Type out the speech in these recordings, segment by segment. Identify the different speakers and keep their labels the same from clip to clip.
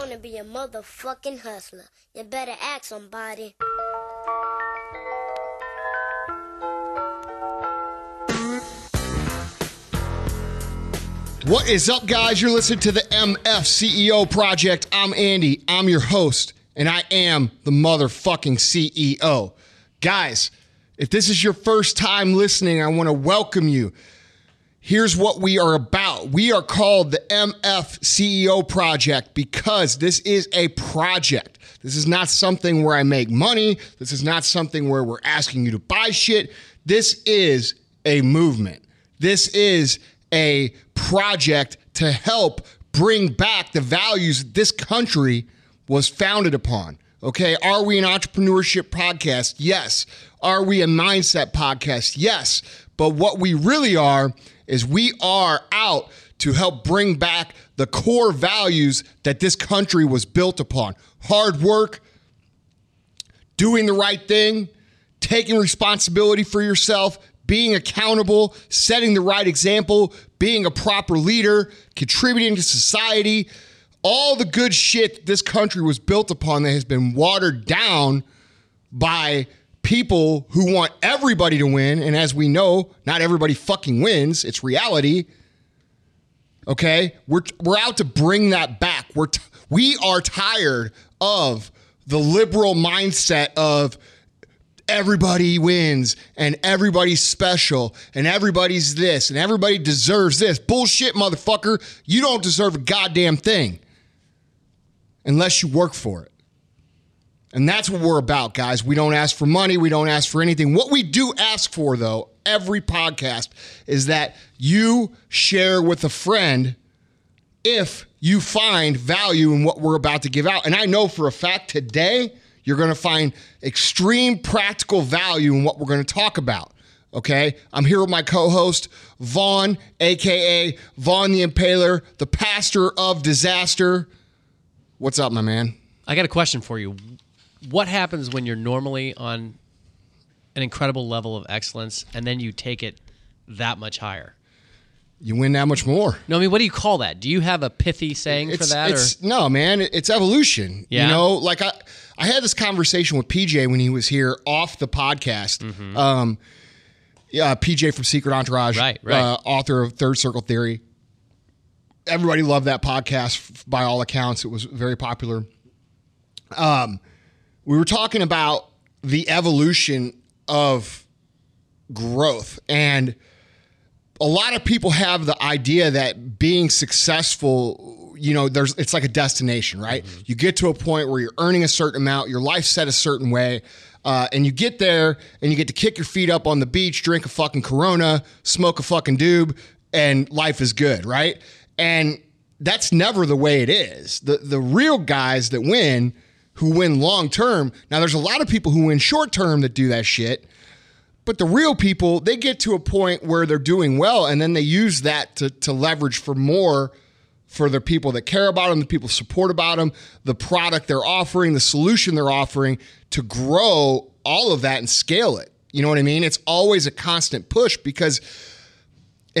Speaker 1: I wanna be a motherfucking hustler. You better ask somebody.
Speaker 2: What is up, guys? You're listening to the MF CEO Project. I'm Andy. I'm your host, and I am the motherfucking CEO. Guys, if this is your first time listening, I want to welcome you. Here's what we are about. We are called the MF CEO Project because this is a project. This is not something where I make money. This is not something where we're asking you to buy shit. This is a movement. This is a project to help bring back the values this country was founded upon. Okay. Are we an entrepreneurship podcast? Yes. Are we a mindset podcast? Yes. But what we really are is we are out to help bring back the core values that this country was built upon. Hard work, doing the right thing, taking responsibility for yourself, being accountable, setting the right example, being a proper leader, contributing to society, all the good shit this country was built upon that has been watered down by people who want everybody to win. And as we know, not everybody fucking wins, it's reality. Okay? We're, we're out to bring that back. We're t- we are tired of the liberal mindset of everybody wins and everybody's special and everybody's this and everybody deserves this. Bullshit, motherfucker. You don't deserve a goddamn thing unless you work for it. And that's what we're about, guys. We don't ask for money, we don't ask for anything. What we do ask for, though, every podcast, is that you share with a friend if you find value in what we're about to give out. And I know for a fact today, you're going to find extreme practical value in what we're going to talk about. Okay. I'm here with my co host, Vaughn, AKA Vaughn the Impaler, the pastor of disaster. What's up, my man?
Speaker 3: I got a question for you. What happens when you're normally on an incredible level of excellence and then you take it that much higher?
Speaker 2: You win that much more.
Speaker 3: No, I mean, what do you call that? Do you have a pithy saying for that?
Speaker 2: it's
Speaker 3: or
Speaker 2: no, man. It's evolution.
Speaker 3: Yeah.
Speaker 2: You know, like I, I had this conversation with PJ when he was here off the podcast.
Speaker 3: Mm-hmm.
Speaker 2: Um, yeah, PJ from Secret Entourage,
Speaker 3: Right, right.
Speaker 2: Uh, author of Third Circle Theory. Everybody loved that podcast. By all accounts, it was very popular. Um, we were talking about the evolution of growth. And a lot of people have the idea that being successful you know there's it's like a destination right? You get to a point where you're earning a certain amount your life set a certain way uh, and you get there and you get to kick your feet up on the beach drink a fucking corona smoke a fucking doob and life is good right? And that's never the way it is. The the real guys that win who win long term now there's a lot of people who win short term that do that shit but the real people, they get to a point where they're doing well, and then they use that to, to leverage for more for the people that care about them, the people support about them, the product they're offering, the solution they're offering to grow all of that and scale it. You know what I mean? It's always a constant push because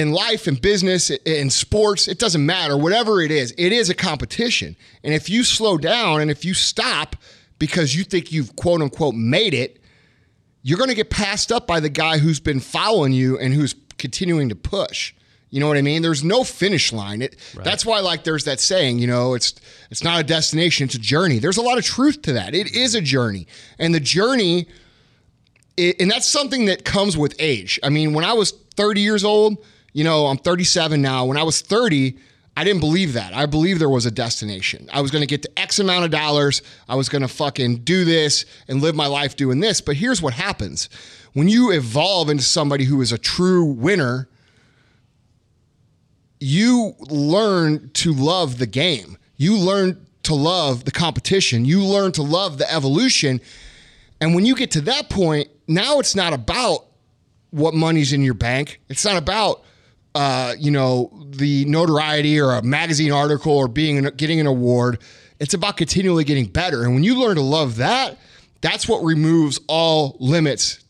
Speaker 2: in life and business in sports it doesn't matter whatever it is it is a competition and if you slow down and if you stop because you think you've quote unquote made it you're going to get passed up by the guy who's been following you and who's continuing to push. You know what I mean? There's no finish line. It, That's why, like, there's that saying. You know, it's it's not a destination; it's a journey. There's a lot of truth to that. It is a journey, and the journey, i and that's something that comes with age. I mean, when I was 30 years old, you know, I'm 37 now. When I was 30, I didn't believe that. I believed there was a destination. I was going to get to X amount of dollars. I was going to fucking do this and live my life doing this. But here's what happens when you evolve into somebody who is a true winner, you learn to love the game. You learn to love the competition. You learn to love the evolution. And when you get to that point, now it's not about what money's in your bank. It's not about uh, you know the notoriety or a magazine article or being getting an award. It's about continually getting better. And when you learn to love that, that's what removes all limits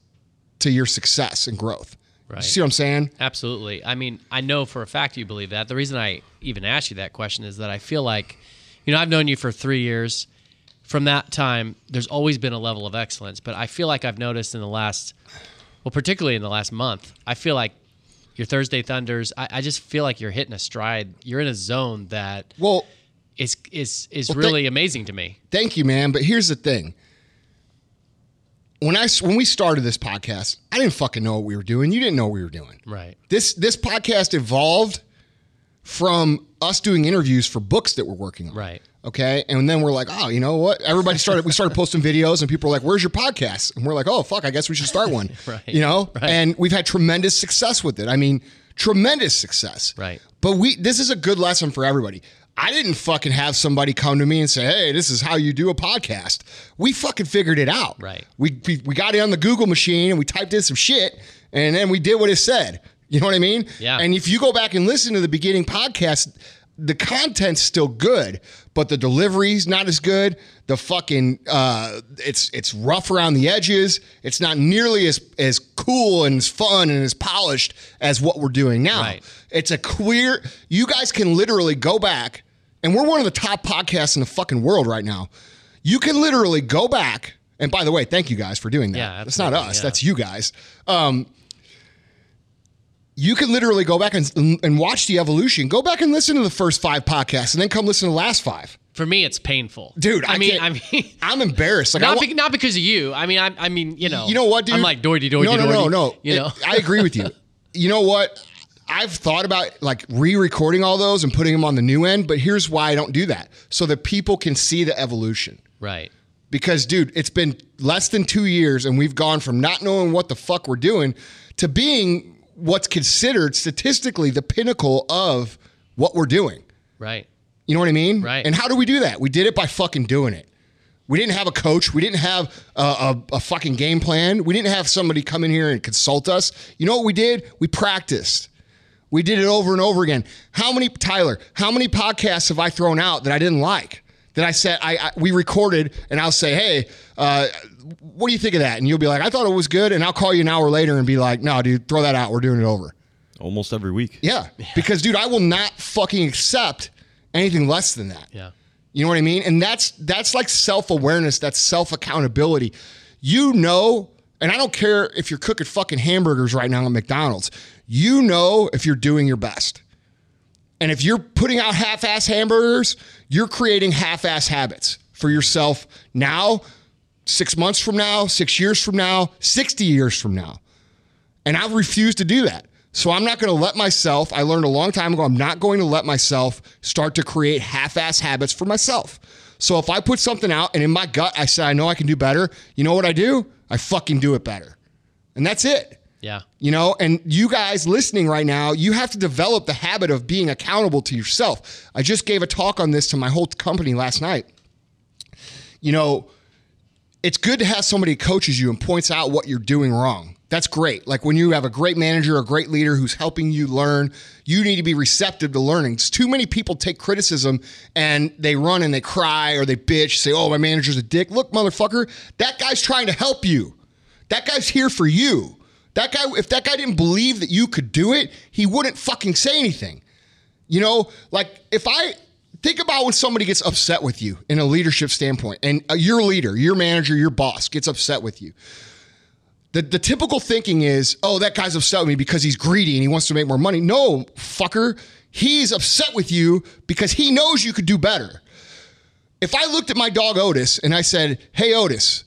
Speaker 2: to your success and growth.
Speaker 3: Right.
Speaker 2: See what I'm saying?
Speaker 3: Absolutely. I mean, I know for a fact you believe that. The reason I even asked you that question is that I feel like, you You know, I've known you for three years. From that time, there's always been a level of excellence, but I feel like I've noticed in the last, well, particularly in the last month, I feel like your Thursday Thunders. I, I just feel like you're hitting a stride. You're in a zone that
Speaker 2: Well,
Speaker 3: is is is
Speaker 2: Well,
Speaker 3: really amazing to me.
Speaker 2: thank you, man. But here's the thing. When I when we started this podcast, I didn't fucking know what we were doing. You didn't know what we were doing.
Speaker 3: Right.
Speaker 2: This this podcast evolved from us doing interviews for books that we're working on.
Speaker 3: Right.
Speaker 2: Okay. And then we're like, oh, you know what? Everybody started, we started posting videos and people were like, where's your podcast? And we're like, oh, fuck, I guess we should start one.
Speaker 3: Right.
Speaker 2: You know?
Speaker 3: Right.
Speaker 2: And we've had tremendous success with it. I mean, tremendous success.
Speaker 3: Right.
Speaker 2: But we, this is a good lesson for everybody. I didn't fucking have somebody come to me and say, hey, this is how you do a podcast. We fucking figured it out.
Speaker 3: Right.
Speaker 2: We, we, we got it on the Google machine and we typed in some shit and then we did what it said. You know what I mean?
Speaker 3: Yeah.
Speaker 2: And if you go back and listen to the beginning podcast, the content's still good, but the delivery's not as good. The fucking uh, it's it's rough around the edges. It's not nearly as as cool and as fun and as polished as what we're doing now.
Speaker 3: Right.
Speaker 2: It's a clear. You guys can literally go back, and we're one of the top podcasts in the fucking world right now. You can literally go back. And by the way, thank you guys for doing that.
Speaker 3: Yeah,
Speaker 2: That's not us.
Speaker 3: yeah.
Speaker 2: That's you guys. Um, you can literally go back and, and watch the evolution. Go back and listen to the first five podcasts, and then come listen to the last five.
Speaker 3: For me, it's painful,
Speaker 2: Dude, I,
Speaker 3: I mean, I mean.
Speaker 2: I'm embarrassed. Like, I
Speaker 3: Not,
Speaker 2: wa-
Speaker 3: be, not because of you. I mean, I, I mean, you know.
Speaker 2: you know what, dude?
Speaker 3: I'm like doity doity
Speaker 2: No, no, no,
Speaker 3: doity,
Speaker 2: no.
Speaker 3: You
Speaker 2: It-
Speaker 3: know.
Speaker 2: I agree with you. You know what? I've thought about like re-recording all those and putting them on the new end, but here's why I don't do that: so that people can see the evolution.
Speaker 3: right.
Speaker 2: Because, dude, it's been less than two years, and we've gone from not knowing what the fuck we're doing to being what's considered statistically the pinnacle of what we're doing.
Speaker 3: Right.
Speaker 2: You know what I mean?
Speaker 3: Right.
Speaker 2: And how do we do that? We did it by fucking doing it. We didn't have a coach. We didn't have a, a, a fucking game plan. We didn't have somebody come in here and consult us. You know what we did? We practiced. We did it over and over again. How many, Tyler, how many podcasts have I thrown out that I didn't like? That I said, I, I we recorded and I'll say, hey, uh, what do you think of that? And you'll be like, I thought it was good. And I'll call you an hour later and be like, no, dude, throw that out. We're doing it over.
Speaker 4: Almost every week.
Speaker 2: Yeah. Because, dude, I will not fucking accept anything less than that.
Speaker 3: Yeah.
Speaker 2: You know what I mean? And that's that's like self-awareness, that's self-accountability. You know, and I don't care if you're cooking fucking hamburgers right now at McDonald's. You know if you're doing your best. And if you're putting out half-ass hamburgers, you're creating half-ass habits for yourself now, 6 months from now, 6 years from now, 60 years from now. And I've refused to do that. So I'm not going to let myself, I learned a long time ago, I'm not going to let myself start to create half ass habits for myself. So if I put something out and in my gut I say, I know I can do better, you know what I do? I fucking do it better. And that's it.
Speaker 3: Yeah.
Speaker 2: You know, and you guys listening right now, you have to develop the habit of being accountable to yourself. I just gave a talk on this to my whole company last night. You know, it's good to have somebody coaches you and points out what you're doing wrong. That's great. Like when you have a great manager, a great leader who's helping you learn, you need to be receptive to learning. It's too many people take criticism and they run and they cry or they bitch, say, "Oh, my manager's a dick." Look, motherfucker, that guy's trying to help you. That guy's here for you. That guy, if that guy didn't believe that you could do it, he wouldn't fucking say anything. You know, like if I think about when somebody gets upset with you in a leadership standpoint, and uh, your leader, your manager, your boss gets upset with you. The, the typical thinking is, oh, that guy's upset with me because he's greedy and he wants to make more money. No, fucker. He's upset with you because he knows you could do better. If I looked at my dog Otis and I said, hey, Otis,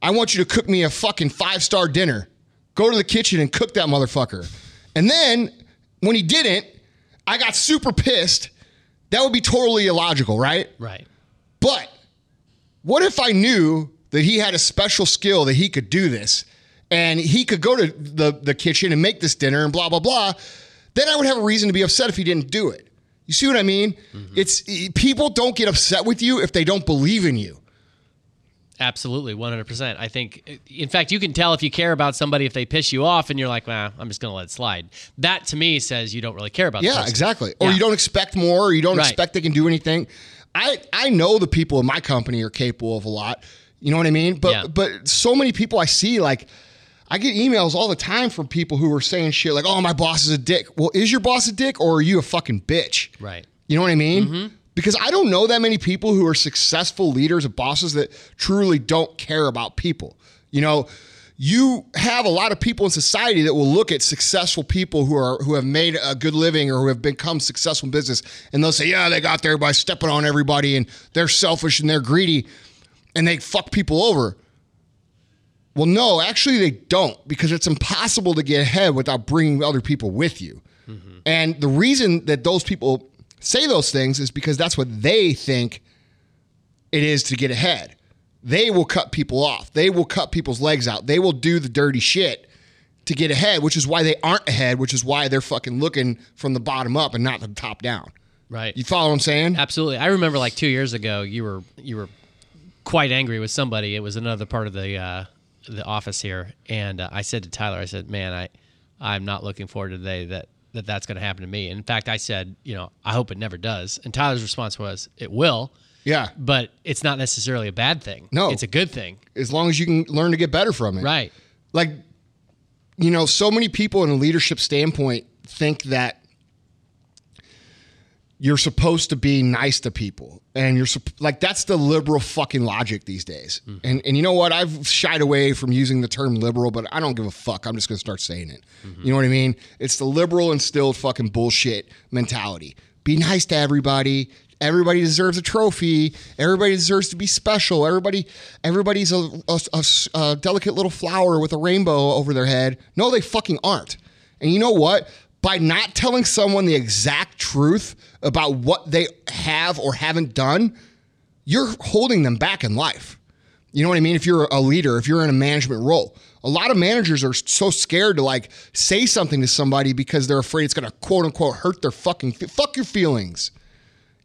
Speaker 2: I want you to cook me a fucking five star dinner. Go to the kitchen and cook that motherfucker. And then when he didn't, I got super pissed. That would be totally illogical, right?
Speaker 3: Right.
Speaker 2: But what if I knew that he had a special skill that he could do this and he could go to the, the kitchen and make this dinner and blah, blah, blah? Then I would have a reason to be upset if he didn't do it. You see what I mean? Mm-hmm. It's people don't get upset with you if they don't believe in you.
Speaker 3: Absolutely, 100%. I think, uh, in fact, you can tell if you care about somebody if they piss you off and you're like, well, I'm just going to let it slide. That to me says you don't really care about
Speaker 2: Yeah, exactly. Or
Speaker 3: Yeah.
Speaker 2: you don't expect more, or you don't
Speaker 3: Right.
Speaker 2: expect they can do anything. I I know the people in my company are capable of a lot. You know what I mean? But
Speaker 3: Yeah.
Speaker 2: but so many people I see like I get emails all the time from people who are saying shit like, "Oh, my boss is a dick." Well, is your boss a dick or are you a fucking bitch?
Speaker 3: Right.
Speaker 2: You know what I mean? Mm-hmm. Because I don't know that many people who are successful leaders and bosses that truly don't care about people. You know, you have a lot of people in society that will look at successful people who are who have made a good living or who have become successful in business and they'll say, "Yeah, they got there by stepping on everybody and they're selfish and they're greedy and they fuck people over." Well, no, actually they don't because it's impossible to get ahead without bringing other people with you. Mm-hmm. And the reason that those people say those things is because that's what they think it is to get ahead. They will cut people off. They will cut people's legs out. They will do the dirty shit to get ahead, which is why they aren't ahead, which is why they're fucking looking from the bottom up and not the top down.
Speaker 3: Right.
Speaker 2: You follow what I'm saying?
Speaker 3: Absolutely. I remember like two years ago, you were you were quite angry with somebody. It was another part of the uh, the office here, and uh, I said to Tyler, I said, "Man, I I'm not looking forward to the day that." That that's going to happen to me. In fact, I said, you know, I hope it never does. And Tyler's response was, "It will."
Speaker 2: Yeah.
Speaker 3: but it's not necessarily a bad thing.
Speaker 2: No.
Speaker 3: it's a good thing.
Speaker 2: As long as you can learn to get better from it.
Speaker 3: Right.
Speaker 2: like you know so many people in a leadership standpoint think that you're supposed to be nice to people and you're like that's the liberal fucking logic these days mm-hmm. and and you know what i've shied away from using the term liberal but i don't give a fuck i'm just going to start saying it mm-hmm. you know what i mean it's the liberal instilled fucking bullshit mentality be nice to everybody Everybody deserves a trophy. Everybody deserves to be special. Everybody, everybody's a delicate little flower with a rainbow over their head. No, they fucking aren't. And you know what? By not telling someone the exact truth about what they have or haven't done, you're holding them back in life. You know what I mean? If you're a leader, if you're in a management role, a lot of managers are so scared to like say something to somebody because they're afraid it's going to quote unquote hurt their fucking fuck your feelings.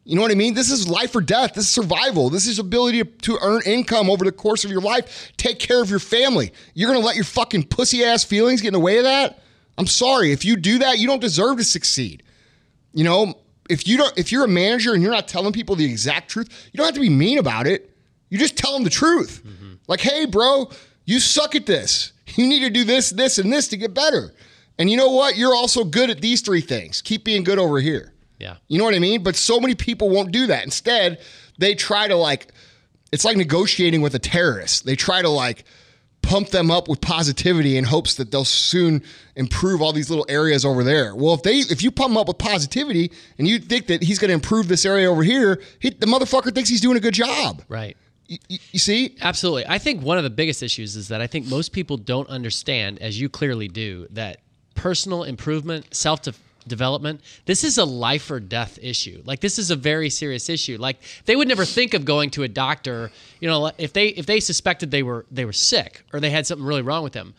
Speaker 2: You know what I mean? This is life or death. This is survival. This is ability to, earn income over the course of your life. Take care of your family. You're going to let your fucking pussy ass feelings get in the way of that? I'm sorry. If you do that, you don't deserve to succeed. You know, if you don't if you're a manager and you're not telling people the exact truth, you don't have to be mean about it. You just tell them the truth. Mm-hmm. Like, "Hey, bro, you suck at this. You need to do this, this and this to get better." And you know what? You're also good at these three things. Keep being good over here.
Speaker 3: Yeah.
Speaker 2: You know what I mean? But so many people won't do that. Instead, they try to like it's like negotiating with a terrorist. They try to like pump them up with positivity in hopes that they'll soon improve all these little areas over there. Well, if they if you pump them up with positivity and you think that he's going to improve this area over here, he, the motherfucker thinks he's doing a good job.
Speaker 3: Right.
Speaker 2: You, you- see?
Speaker 3: Absolutely. I think one of the biggest issues is that I think most people don't understand, as you clearly do, that personal improvement, self development, this is a life or death issue. Like this is a very serious issue. Like they would never think of going to a doctor, you know, if they if they suspected they were they were sick or they had something really wrong with them.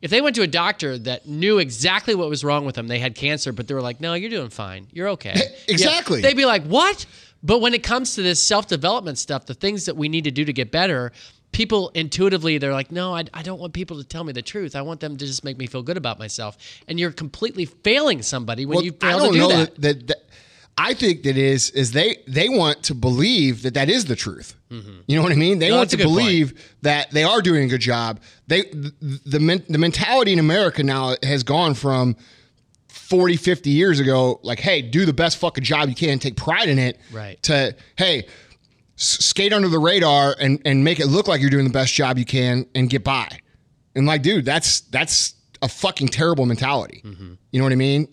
Speaker 3: If they went to a doctor that knew exactly what was wrong with them, they had cancer, but they were like, "No, you're doing fine. You're okay." Yeah,
Speaker 2: Exactly.
Speaker 3: they'd be like, "What?" But when it comes to this self development stuff, the things that we need to do to get better, people intuitively they're like, "No, I, I don't want people to tell me the truth. I want them to just make me feel good about myself." And you're completely failing somebody when you fail
Speaker 2: I don't
Speaker 3: to do
Speaker 2: know
Speaker 3: that.
Speaker 2: that. That, that- I think that is is they they want to believe that that is the truth. Mm-hmm. You know what I mean? They
Speaker 3: No,
Speaker 2: want to
Speaker 3: good point.
Speaker 2: believe that they are doing a good job. They the the, the mentality in America now has gone from 40 50 years ago like hey, do the best fucking job you can, take pride in it
Speaker 3: Right.
Speaker 2: to hey, skate under the radar and and make it look like you're doing the best job you can and get by. And like dude, that's that's a fucking terrible mentality. You know what I mean?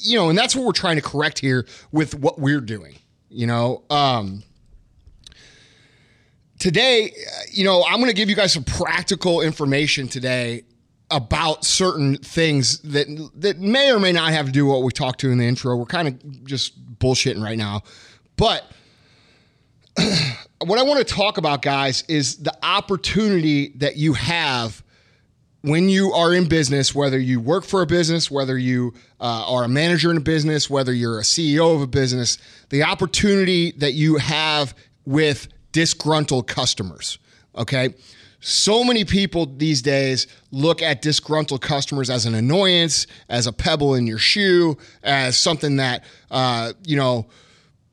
Speaker 2: you know, and that's what we're trying to correct here with what we're doing. You know, um, today, uh, you know, I'm going to give you guys some practical information today about certain things that that may or may not have to do with what we talked to in the intro. We're kind of just bullshitting right now, but what I want to talk about, guys, is the opportunity that you have when you are in business, whether you work for a business, whether you uh, are a manager in a business, whether you're a CEO of a business, the opportunity that you have with disgruntled customers. Okay. So many people these days look at disgruntled customers as an annoyance, as a pebble in your shoe, as something that, uh, you know,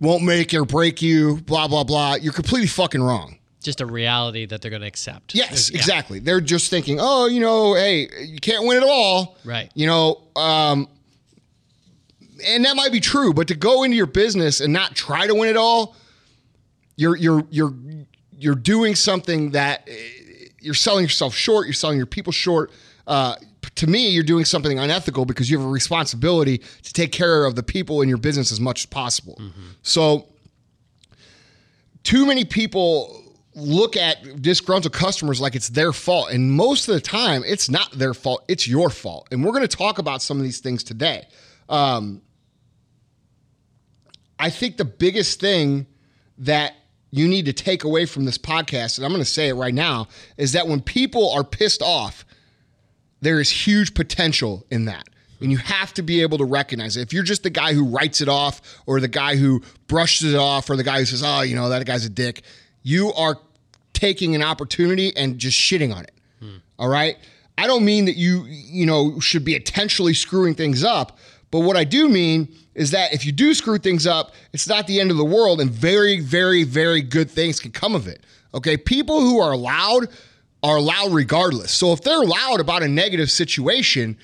Speaker 2: won't make or break you, blah, blah, blah. You're completely fucking wrong.
Speaker 3: Just a reality that they're going to accept.
Speaker 2: Yes,
Speaker 3: Yeah.
Speaker 2: exactly. They're just thinking, oh, you know, hey, you can't win it all.
Speaker 3: Right.
Speaker 2: You know, um, and that might be true, but to go into your business and not try to win it all, you're you're you're you're doing something that eh, you're selling yourself short. You're selling your people short. Uh, to me, you're doing something unethical because you have a responsibility to take care of the people in your business as much as possible. So, too many people look at disgruntled customers like it's their fault. And most of the time, it's not their fault, it's your fault. And we're going to talk about some of these things today. Um, I think the biggest thing that you need to take away from this podcast, and I'm going to say it right now, is that when people are pissed off, there is huge potential in that. And you have to be able to recognize it. If you're just the guy who writes it off, or the guy who brushes it off, or the guy who says, oh, you know, that guy's a dick, you are taking an opportunity and just shitting on it. All right. I don't mean that you, you know, should be intentionally screwing things up. But what I do mean is that if you do screw things up, it's not the end of the world and very, very, very good things can come of it. Okay. People who are loud are loud regardless. So if they're loud about a negative situation,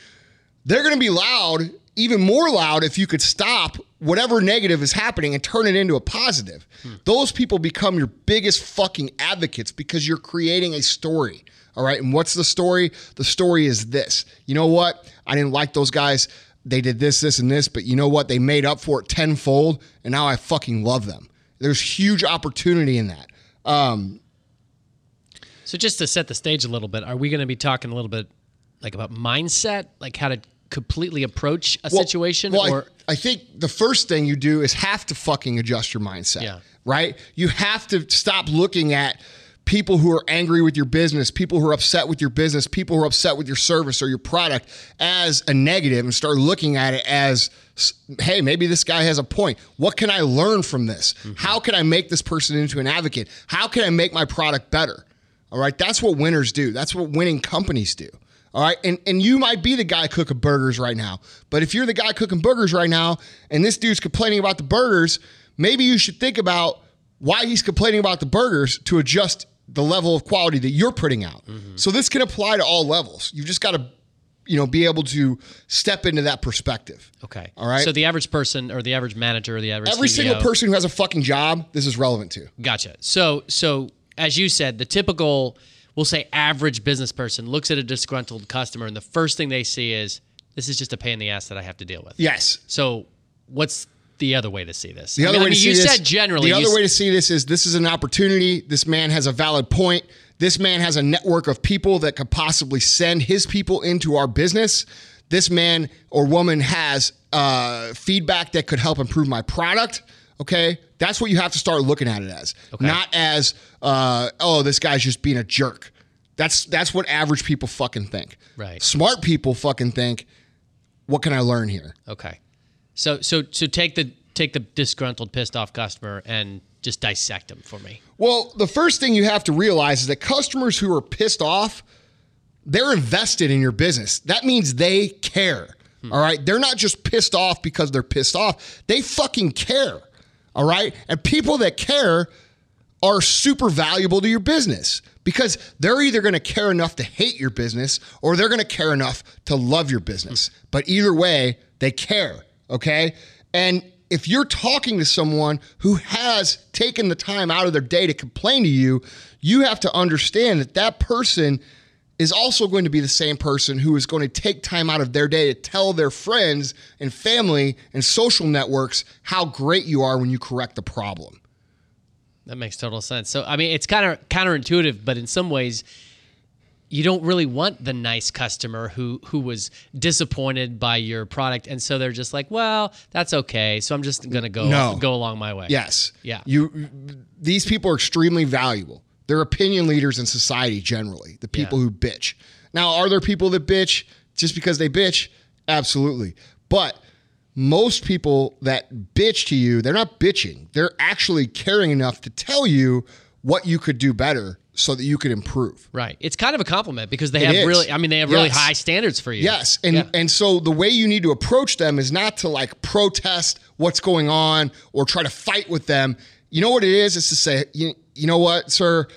Speaker 2: they're going to be loud, even more loud, if you could stop whatever negative is happening and turn it into a positive. Those people become your biggest fucking advocates because you're creating a story. All right. And what's the story? The story is this. You know what? I didn't like those guys. They did this, this, and this, but you know what? They made up for it tenfold, and now I fucking love them. There's huge opportunity in that. Um,
Speaker 3: So just to set the stage a little bit, are we going to be talking a little bit like about mindset, like how to completely approach a
Speaker 2: Well-
Speaker 3: situation,
Speaker 2: well,
Speaker 3: or
Speaker 2: I, think the first thing you do is have to fucking adjust your mindset.
Speaker 3: Yeah.
Speaker 2: Right? You have to stop looking at people who are angry with your business, people who are upset with your business, people who are upset with your service or your product as a negative and start looking at it as hey, maybe this guy has a point. What can I learn from this? Mm-hmm. How can I make this person into an advocate? How can I make my product better? All right, that's what winners do. That's what winning companies do. All right, and and you might be the guy cooking burgers right now, but if you're the guy cooking burgers right now, and this dude's complaining about the burgers, maybe you should think about why he's complaining about the burgers to adjust the level of quality that you're putting out. Mm-hmm. So this can apply to all levels. You've just got to, you know, be able to step into that perspective.
Speaker 3: okay,
Speaker 2: All right.
Speaker 3: So the average person, or the average manager, or the average
Speaker 2: Every
Speaker 3: CEO
Speaker 2: single person who has a fucking job, this is relevant to.
Speaker 3: Gotcha. So, so as you said, the typical, we'll say, average business person looks at a disgruntled customer, and the first thing they see is, "This is just a pain in the ass that I have to deal with."
Speaker 2: Yes.
Speaker 3: So, what's the other way to see this?
Speaker 2: The
Speaker 3: I
Speaker 2: other
Speaker 3: mean,
Speaker 2: way
Speaker 3: I mean,
Speaker 2: to see
Speaker 3: you
Speaker 2: this,
Speaker 3: said generally.
Speaker 2: The other way to see this is this is an opportunity. This man has a valid point. This man has a network of people that could possibly send his people into our business. This man or woman has uh, feedback that could help improve my product. Okay, that's what you have to start looking at it as, not as uh, oh, this guy's just being a jerk. That's that's what average people fucking think.
Speaker 3: Right.
Speaker 2: Smart people fucking think, what can I learn here?
Speaker 3: Okay. So, so, so take the take the disgruntled, pissed off customer and just dissect them for me.
Speaker 2: Well, the first thing you have to realize is that customers who are pissed off, they're invested in your business. That means they care. All right. They're not just pissed off because they're pissed off, they fucking care. All right. And people that care are super valuable to your business because they're either going to care enough to hate your business or they're going to care enough to love your business. But either way, they care. Okay. And if you're talking to someone who has taken the time out of their day to complain to you, you have to understand that that person is also going to be the same person who is going to take time out of their day to tell their friends and family and social networks how great you are when you correct the problem.
Speaker 3: That makes total sense. So, I mean, it's kind of counterintuitive, but in some ways, you don't really want the nice customer who who was disappointed by your product, and so they're just like, "Well, that's okay." So I'm just gonna go
Speaker 2: No.
Speaker 3: go along my way.
Speaker 2: Yes.
Speaker 3: Yeah.
Speaker 2: You these people are extremely valuable. They're opinion leaders in society generally, the people
Speaker 3: Yeah.
Speaker 2: who bitch. Now, are there people that bitch just because they bitch? Absolutely. But most people that bitch to you, they're not bitching. They're actually caring enough to tell you what you could do better so that you could improve.
Speaker 3: Right. It's kind of a compliment because they
Speaker 2: It
Speaker 3: have
Speaker 2: is.
Speaker 3: really. I mean, they have really high standards for you.
Speaker 2: Yes, and
Speaker 3: Yeah.
Speaker 2: and so the way you need to approach them is not to like protest what's going on or try to fight with them. You know what it is? It's to say, you, you know what, sir,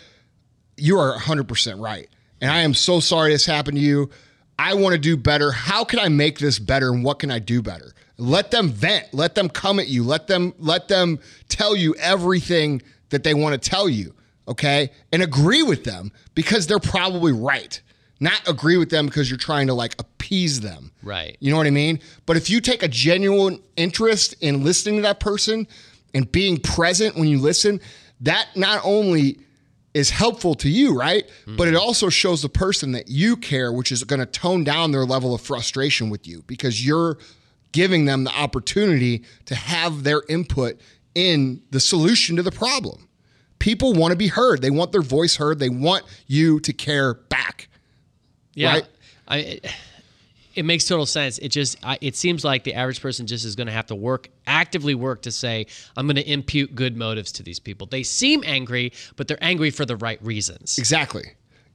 Speaker 2: you are 100% right. And I am so sorry this happened to you. I want to do better. How can I make this better and what can I do better? Let them vent. Let them come at you. Let them let them tell you everything that they want to tell you, okay? And agree with them because they're probably right. Not agree with them because you're trying to like appease them.
Speaker 3: Right.
Speaker 2: You know what I mean? But if you take a genuine interest in listening to that person and being present when you listen, that not only is helpful to you, right? Mm-hmm. But it also shows the person that you care, which is going to tone down their level of frustration with you because you're giving them the opportunity to have their input in the solution to the problem. People want to be heard. They want their voice heard. They want you to care back.
Speaker 3: Yeah.
Speaker 2: Right?
Speaker 3: I, it, makes total sense. It just I, it seems like the average person just is going to have to work actively work to say I'm going to impute good motives to these people. They seem angry, but they're angry for the right reasons.
Speaker 2: Exactly.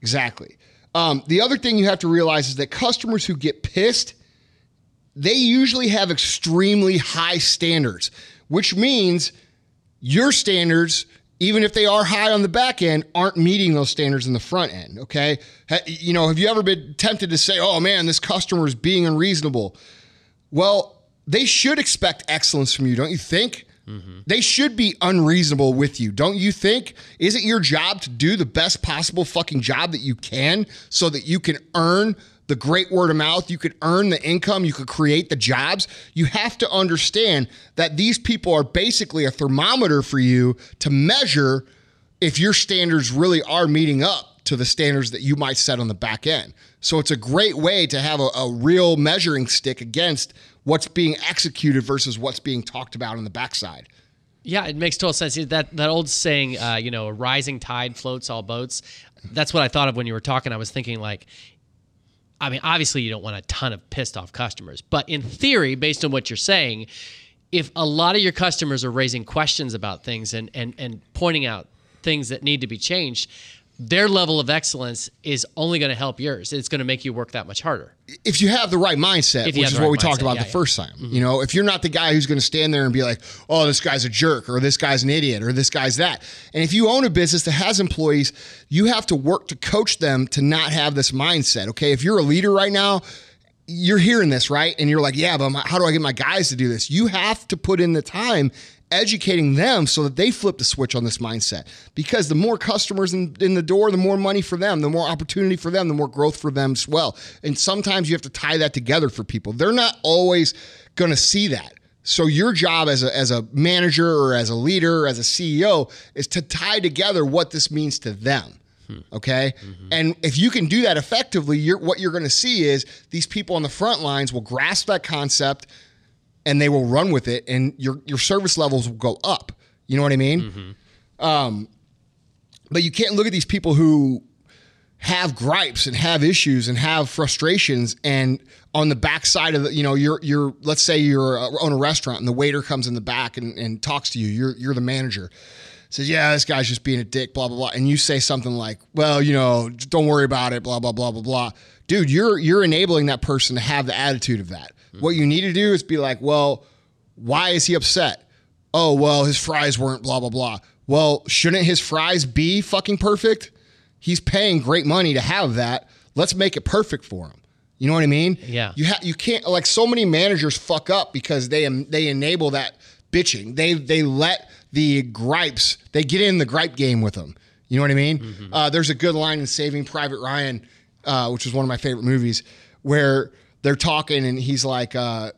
Speaker 2: Exactly. Um, the other thing you have to realize is that customers who get pissed, they usually have extremely high standards, which means your standards, even if they are high on the back end, aren't meeting those standards in the front end. Okay. You know, have you ever been tempted to say, oh man, this customer is being unreasonable? Well, they should expect excellence from you, don't you think? Mm-hmm. They should be unreasonable with you, don't you think? Is it your job to do the best possible fucking job that you can so that you can earn the great word of mouth, you could earn the income, you could create the jobs? You have to understand that these people are basically a thermometer for you to measure if your standards really are meeting up to the standards that you might set on the back end. So it's a great way to have a, a real measuring stick against what's being executed versus what's being talked about on the backside.
Speaker 3: Yeah, it makes total sense. That that old saying, uh, you know, a rising tide floats all boats. That's what I thought of when you were talking. I was thinking like, I mean, obviously you don't want a ton of pissed off customers, but in theory, based on what you're saying, if a lot of your customers are raising questions about things and and and pointing out things that need to be changed, their level of excellence is only going to help yours. It's going to make you work that much harder.
Speaker 2: if you have the right mindset, which is
Speaker 3: the
Speaker 2: what
Speaker 3: right
Speaker 2: we talked about
Speaker 3: yeah,
Speaker 2: the
Speaker 3: yeah.
Speaker 2: first time, mm-hmm. you know, if you're not the guy who's going to stand there and be like, oh, this guy's a jerk or this guy's an idiot or this guy's that. And if you own a business that has employees, you have to work to coach them to not have this mindset. Okay. If you're a leader right now, you're hearing this, right? And you're like, yeah, but my, how do I get my guys to do this? You have to put in the time educating them so that they flip the switch on this mindset. Because the more customers in, in the door, the more money for them, the more opportunity for them, the more growth for them as well. And sometimes you have to tie that together for people. They're not always going to see that. So your job as a, as a manager or as a leader or as a CEO is to tie together what this means to them. Okay. Mm-hmm. And if you can do that effectively, you're, what you're going to see is these people on the front lines will grasp that concept and they will run with it and your, your service levels will go up. You know what I mean? Um, but you can't look at these people who have gripes and have issues and have frustrations and on the backside of the you know you're you're let's say you're uh, own a restaurant and the waiter comes in the back and, and talks to you. You're you're the manager. Says yeah this guy's just being a dick blah blah blah. And you say something like well you know don't worry about it blah blah blah blah blah. Dude you're you're enabling that person to have the attitude of that what you need to do is be like well why is he upset? Oh well his fries weren't blah blah blah. Well shouldn't his fries be fucking perfect? He's paying great money to have that. Let's make it perfect for him. You know what i mean?
Speaker 3: Yeah.
Speaker 2: you have you can't like so many managers fuck up because they they enable that bitching. They they let the gripes they get in the gripe game with them. You know what i mean? Uh, there's a good line in saving private ryan uh, which is one of my favorite movies where they're talking and he's like uh,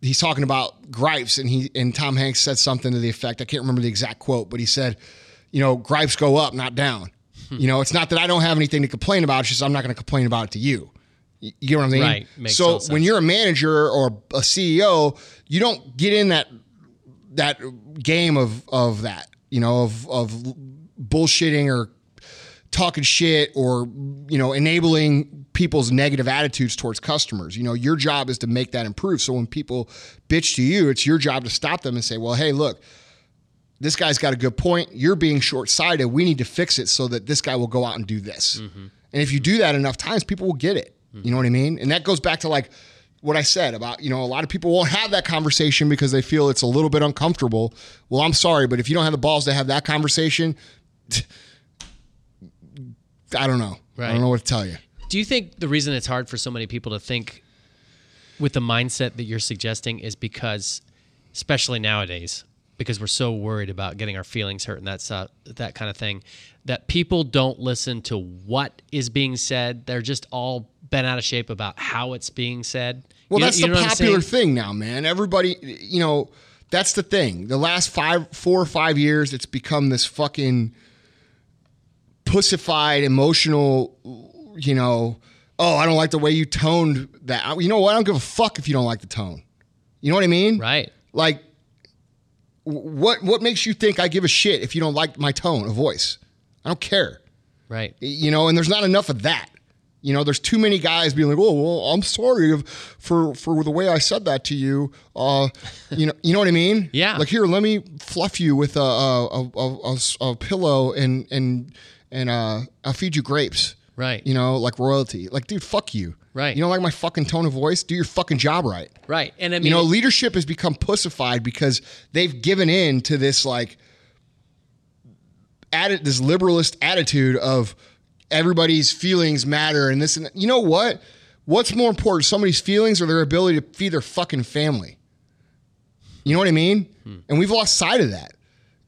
Speaker 2: he's talking about gripes and he and Tom Hanks said something to the effect I can't remember the exact quote but he said you know gripes go up not down. You know it's not that I don't have anything to complain about it's just I'm not going to complain about it to you. You get what I mean?
Speaker 3: Right. Makes
Speaker 2: so when you're a manager or a CEO you don't get in that that game of of that you know of of bullshitting or talking shit or you know enabling people's negative attitudes towards customers. You know your job is to make that improve. So when people bitch to you it's your job to stop them and say well hey look this guy's got a good point. You're being short-sighted. We need to fix it so that this guy will go out and do this. Mm-hmm. And if you do that enough times people will get it. Mm-hmm. You know what i mean? And that goes back to like what i said about you know a lot of people won't have that conversation because they feel it's a little bit uncomfortable. Well i'm sorry but if you don't have the balls to have that conversation I don't know. I don't know what to tell you.
Speaker 3: Do you think the reason it's hard for so many people to think with the mindset that you're suggesting is because, especially nowadays, because we're so worried about getting our feelings hurt and that's uh, that kind of thing, that people don't listen to what is being said. They're just all bent out of shape about how it's being said.
Speaker 2: Well,
Speaker 3: You
Speaker 2: that's
Speaker 3: know
Speaker 2: the popular thing now, man. Everybody, you know, that's the thing. The last five, four or five years, it's become this fucking pussified, emotional, you know, oh, I don't like the way you toned that. You know what? I don't give a fuck if you don't like the tone. You know what I mean?
Speaker 3: Right.
Speaker 2: Like, what what makes you think I give a shit if you don't like my tone of voice? I don't care.
Speaker 3: Right.
Speaker 2: You know, and there's not enough of that. You know, there's too many guys being like, "Oh, well, I'm sorry if, for for the way I said that to you." Uh, you know, you know what I mean?
Speaker 3: Yeah.
Speaker 2: Like here, let me fluff you with a a, a, a- a- a pillow and and and uh, I'll feed you grapes.
Speaker 3: Right.
Speaker 2: You know, like royalty. Like, dude, fuck you.
Speaker 3: Right.
Speaker 2: You don't like my fucking tone of voice? Do your fucking job right.
Speaker 3: Right. And I mean,
Speaker 2: You know, leadership has become pussified because they've given in to this like added this liberalist attitude of everybody's feelings matter and this and that. You know what? What's more important, somebody's feelings or their ability to feed their fucking family? You know what I mean? And we've lost sight of that.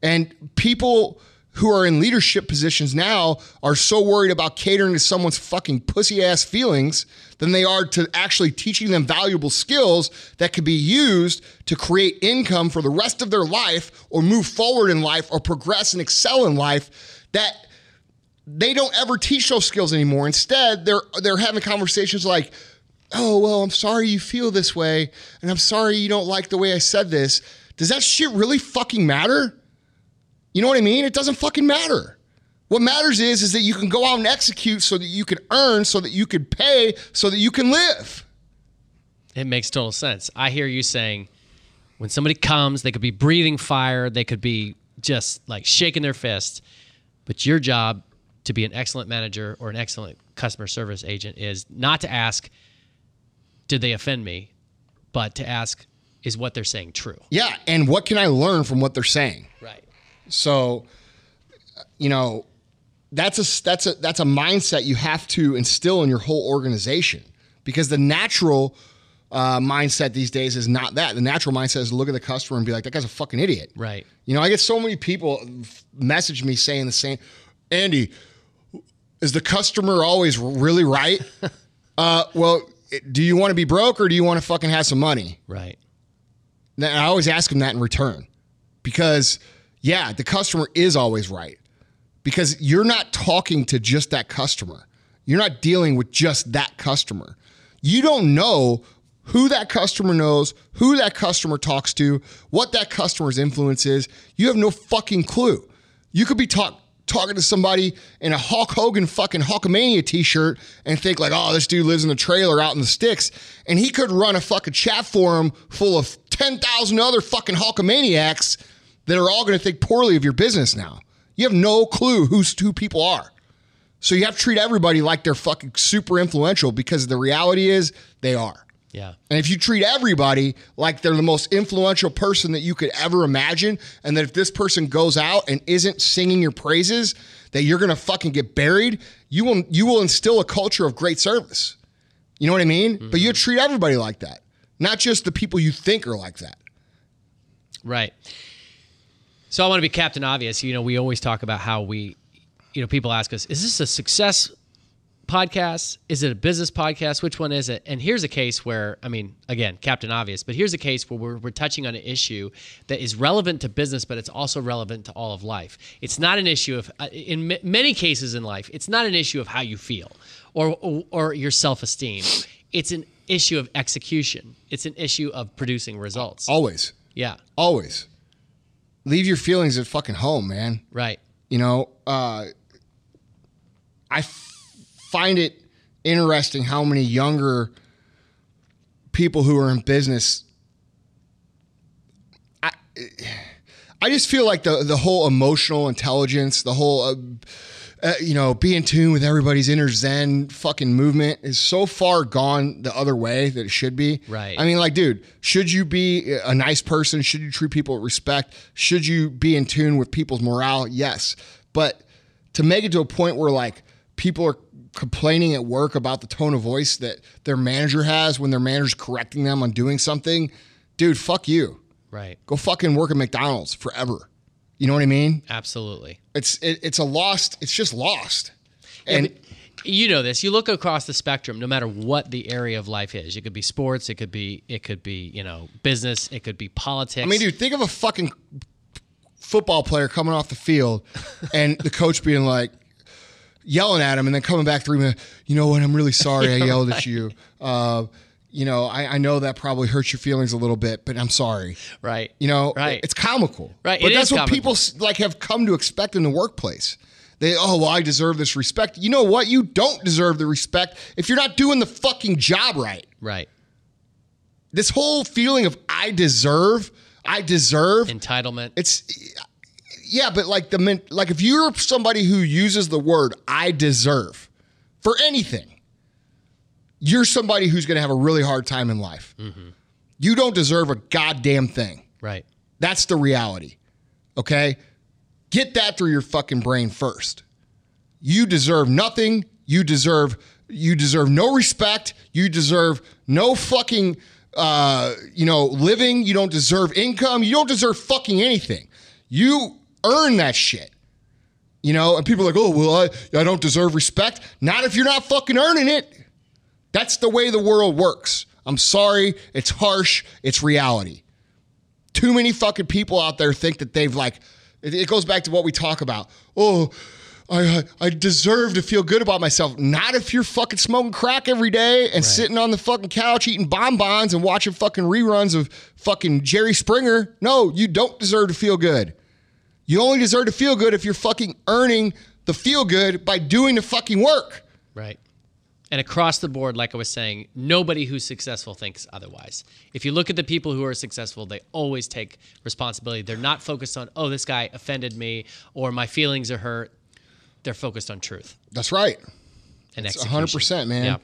Speaker 2: And people who are in leadership positions now are so worried about catering to someone's fucking pussy ass feelings than they are to actually teaching them valuable skills that could be used to create income for the rest of their life or move forward in life or progress and excel in life that they don't ever teach those skills anymore. Instead, they're they're having conversations like, "Oh, well, I'm sorry you feel this way, and I'm sorry you don't like the way I said this." Does that shit really fucking matter? You know what I mean? It doesn't fucking matter. What matters is is that you can go out and execute so that you can earn, so that you can pay, so that you can live.
Speaker 3: It makes total sense. I hear you saying when somebody comes, they could be breathing fire, they could be just like shaking their fist, but your job to be an excellent manager or an excellent customer service agent is not to ask, did they offend me, but to ask, is what they're saying true?
Speaker 2: Yeah, and what can I learn from what they're saying? So, you know, that's a that's a that's a mindset you have to instill in your whole organization because the natural uh, mindset these days is not that. The natural mindset is to look at the customer and be like, "That guy's a fucking idiot."
Speaker 3: Right.
Speaker 2: You know, I get so many people message me saying the same. Andy, is the customer always really right? uh, well, do you want to be broke or do you want to fucking have some money?
Speaker 3: Right.
Speaker 2: And I always ask them that in return because, yeah, the customer is always right because you're not talking to just that customer. You're not dealing with just that customer. You don't know who that customer knows, who that customer talks to, what that customer's influence is. You have no fucking clue. You could be talk, talking to somebody in a Hulk Hogan fucking Hulkamania t-shirt and think like, oh, this dude lives in a trailer out in the sticks, and he could run a fucking chat forum full of ten thousand other fucking Hulkamaniacs that are all going to think poorly of your business now. You have no clue who's who people are. So you have to treat everybody like they're fucking super influential because the reality is they are.
Speaker 3: Yeah.
Speaker 2: And if you treat everybody like they're the most influential person that you could ever imagine, and that if this person goes out and isn't singing your praises, that you're gonna fucking get buried, you will you will instill a culture of great service. You know what I mean? But you mm-hmm. treat everybody like that, not just the people you think are like that.
Speaker 3: Right. So I want to be Captain Obvious. You know, we always talk about how we, you know, people ask us, is this a success podcast? Is it a business podcast? Which one is it? And here's a case where, I mean, again, Captain Obvious, but here's a case where we're, we're touching on an issue that is relevant to business, but it's also relevant to all of life. It's not an issue of, uh, in m- many cases in life, it's not an issue of how you feel or, or, or your self esteem. It's an issue of execution, it's an issue of producing results.
Speaker 2: Always,
Speaker 3: Yeah,
Speaker 2: always. Leave your feelings at fucking home, man.
Speaker 3: right.
Speaker 2: You know, uh, I f- find it interesting how many younger people who are in business. I, I just feel like the the whole emotional intelligence, the whole. Uh, uh, you know, be in tune with everybody's inner Zen fucking movement is so far gone the other way that it should be.
Speaker 3: Right.
Speaker 2: I mean, like, dude, should you be a nice person? Should you treat people with respect? Should you be in tune with people's morale? Yes. But to make it to a point where like people are complaining at work about the tone of voice that their manager has when their manager's correcting them on doing something, dude, fuck you.
Speaker 3: Right.
Speaker 2: Go fucking work at McDonald's forever. You know what I mean?
Speaker 3: Absolutely.
Speaker 2: It's it, it's a lost. It's just lost. And
Speaker 3: you know this. You look across the spectrum, no matter what the area of life is. It could be sports. It could be. It could be. You know, business. It could be politics.
Speaker 2: I mean, dude, think of a fucking football player coming off the field and the coach being like yelling at him and then coming back three minutes. You know what? I'm really sorry I yelled at you. Uh, you know, I, I know that probably hurts your feelings a little bit, but I'm sorry.
Speaker 3: Right.
Speaker 2: You know,
Speaker 3: Right.
Speaker 2: it's comical.
Speaker 3: Right,
Speaker 2: But
Speaker 3: it
Speaker 2: that's what people like have come to expect in the workplace. They, oh, well, I deserve this respect. You know what? You don't deserve the respect if you're not doing the fucking job right.
Speaker 3: Right.
Speaker 2: This whole feeling of I deserve, I deserve,
Speaker 3: Entitlement.
Speaker 2: it's yeah, but like the like if you're somebody who uses the word I deserve for anything, you're somebody who's going to have a really hard time in life. You don't deserve a goddamn thing.
Speaker 3: right.
Speaker 2: That's the reality. Okay? Get that through your fucking brain first. You deserve nothing. You deserve you deserve no respect. You deserve no fucking uh, you know, living. You don't deserve income. You don't deserve fucking anything. You earn that shit. You know, and people are like, "Oh, well, I I don't deserve respect." Not if you're not fucking earning it. That's the way the world works. I'm sorry, it's harsh, it's reality too many fucking people out there think that they've like it, goes back to what we talk about oh I, I deserve to feel good about myself. Not if you're fucking smoking crack every day and sitting on the fucking couch eating bonbons and watching fucking reruns of fucking Jerry Springer. No, you don't deserve to feel good. You only deserve to feel good if you're fucking earning the feel good by doing the fucking work.
Speaker 3: Right. And across the board, like I was saying, nobody who's successful thinks otherwise. If you look at the people who are successful, they always take responsibility. They're not focused on, oh, this guy offended me or my feelings are hurt. They're focused on truth
Speaker 2: That's right.
Speaker 3: and
Speaker 2: It's
Speaker 3: execution.
Speaker 2: 100%, man.
Speaker 3: Yeah.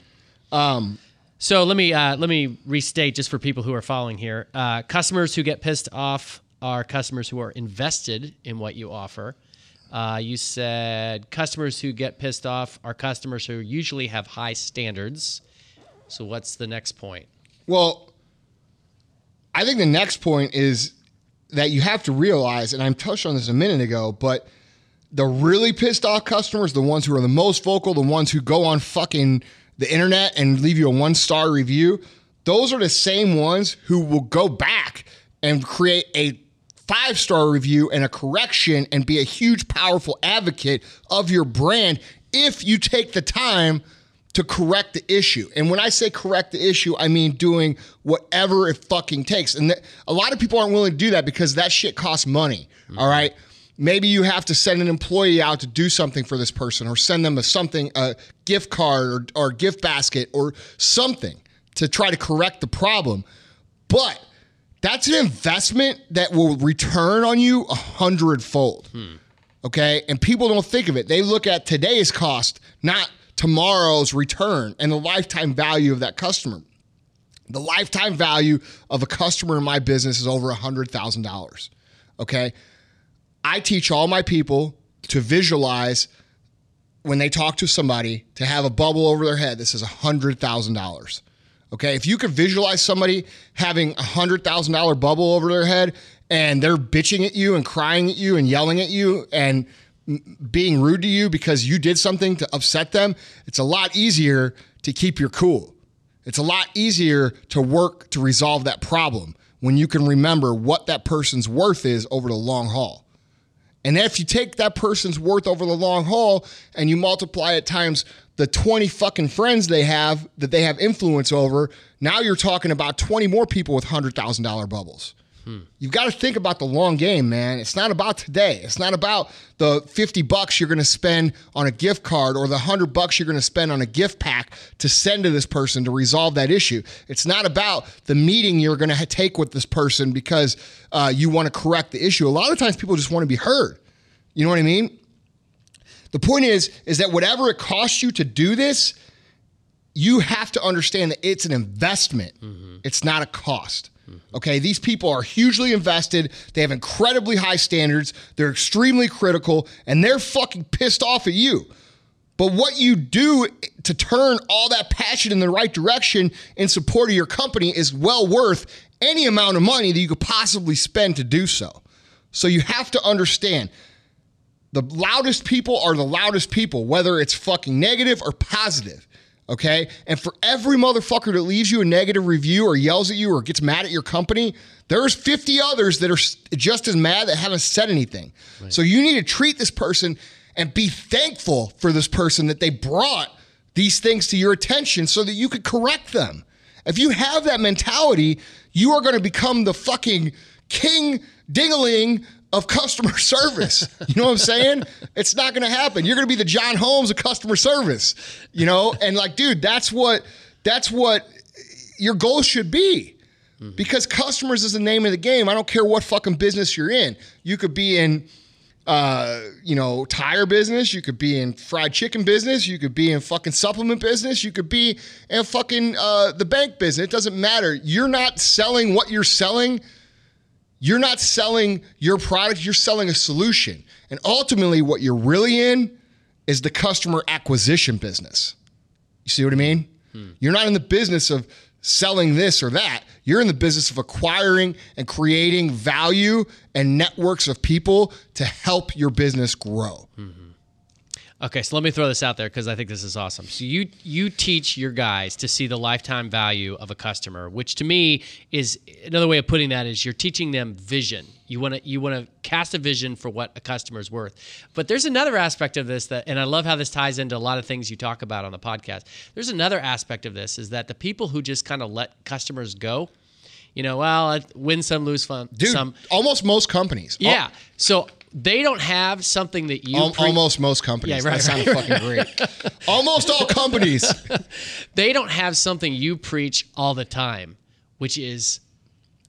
Speaker 3: so let me uh, let me restate just for people who are following here. Uh, customers who get pissed off are customers who are invested in what you offer. Uh, you said customers who get pissed off are customers who usually have high standards. So what's the next point?
Speaker 2: Well, I think the next point is that you have to realize, and I touched on this a minute ago, but the really pissed off customers, the ones who are the most vocal, the ones who go on fucking the internet and leave you a one star review, those are the same ones who will go back and create a five star review and a correction and be a huge, powerful advocate of your brand if you take the time to correct the issue. And when I say correct the issue, I mean doing whatever it fucking takes. And th- a lot of people aren't willing to do that because that shit costs money. Mm-hmm. all right. Maybe you have to send an employee out to do something for this person or send them a something, a gift card or, or gift basket or something to try to correct the problem. But that's an investment that will return on you a hundredfold. Okay. And people don't think of it. They look at today's cost, not tomorrow's return and the lifetime value of that customer. The lifetime value of a customer in my business is over a $100,000. Okay. I teach all my people to visualize when they talk to somebody to have a bubble over their head. This is a $100,000. Okay. If you could visualize somebody having a $100,000 bubble over their head and they're bitching at you and crying at you and yelling at you and being rude to you because you did something to upset them, it's a lot easier to keep your cool. It's a lot easier to work to resolve that problem when you can remember what that person's worth is over the long haul. And if you take that person's worth over the long haul and you multiply it times the 20 fucking friends they have that they have influence over, now you're talking about 20 more people with $100,000 bubbles. You've got to think about the long game, man. It's not about today. It's not about the 50 bucks you're going to spend on a gift card or the 100 bucks you're going to spend on a gift pack to send to this person to resolve that issue. It's not about the meeting you're going to take with this person because uh, you want to correct the issue. A lot of times people just want to be heard. You know what I mean? The point is is that whatever it costs you to do this, you have to understand that it's an investment. Mm-hmm. It's not a cost. Okay, these people are hugely invested. They have incredibly high standards. They're extremely critical and they're fucking pissed off at you. But what you do to turn all that passion in the right direction in support of your company is well worth any amount of money that you could possibly spend to do so. So you have to understand the loudest people are the loudest people, whether it's fucking negative or positive. Okay. And for every motherfucker that leaves you a negative review or yells at you or gets mad at your company, there's 50 others that are just as mad that haven't said anything. So you need to treat this person and be thankful for this person that they brought these things to your attention so that you could correct them. If you have that mentality, you are going to become the fucking king dingaling of customer service. You know what I'm saying? It's not going to happen. You're going to be the John Holmes of customer service, you know? And like, dude, that's what that's what your goal should be. Because customers is the name of the game. I don't care what fucking business you're in. You could be in uh, you know, tire business. You could be in fried chicken business. You could be in fucking supplement business. You could be in fucking uh, the bank business. It doesn't matter. You're not selling what you're selling. You're not selling your product. You're selling a solution. And ultimately, what you're really in is the customer acquisition business. You see what I mean? Hmm. You're not in the business of selling this or that. You're in the business of acquiring and creating value and networks of people to help your business grow. Hmm.
Speaker 3: Okay, so let me throw this out there because I think this is awesome. So you you teach your guys to see the lifetime value of a customer, which to me is another way of putting that is you're teaching them vision. You want to you want to cast a vision for what a customer is worth. But there's another aspect of this that, and I love how this ties into a lot of things you talk about on the podcast. There's another aspect of this is that the people who just kind of let customers go, you know, well, I win some, lose fun,
Speaker 2: Dude,
Speaker 3: some.
Speaker 2: almost most companies.
Speaker 3: Yeah. So they don't have something that you
Speaker 2: Al-
Speaker 3: pre-
Speaker 2: almost most companies.
Speaker 3: Yeah, right,
Speaker 2: that sounded fucking great. almost all companies.
Speaker 3: they don't have something you preach all the time, which is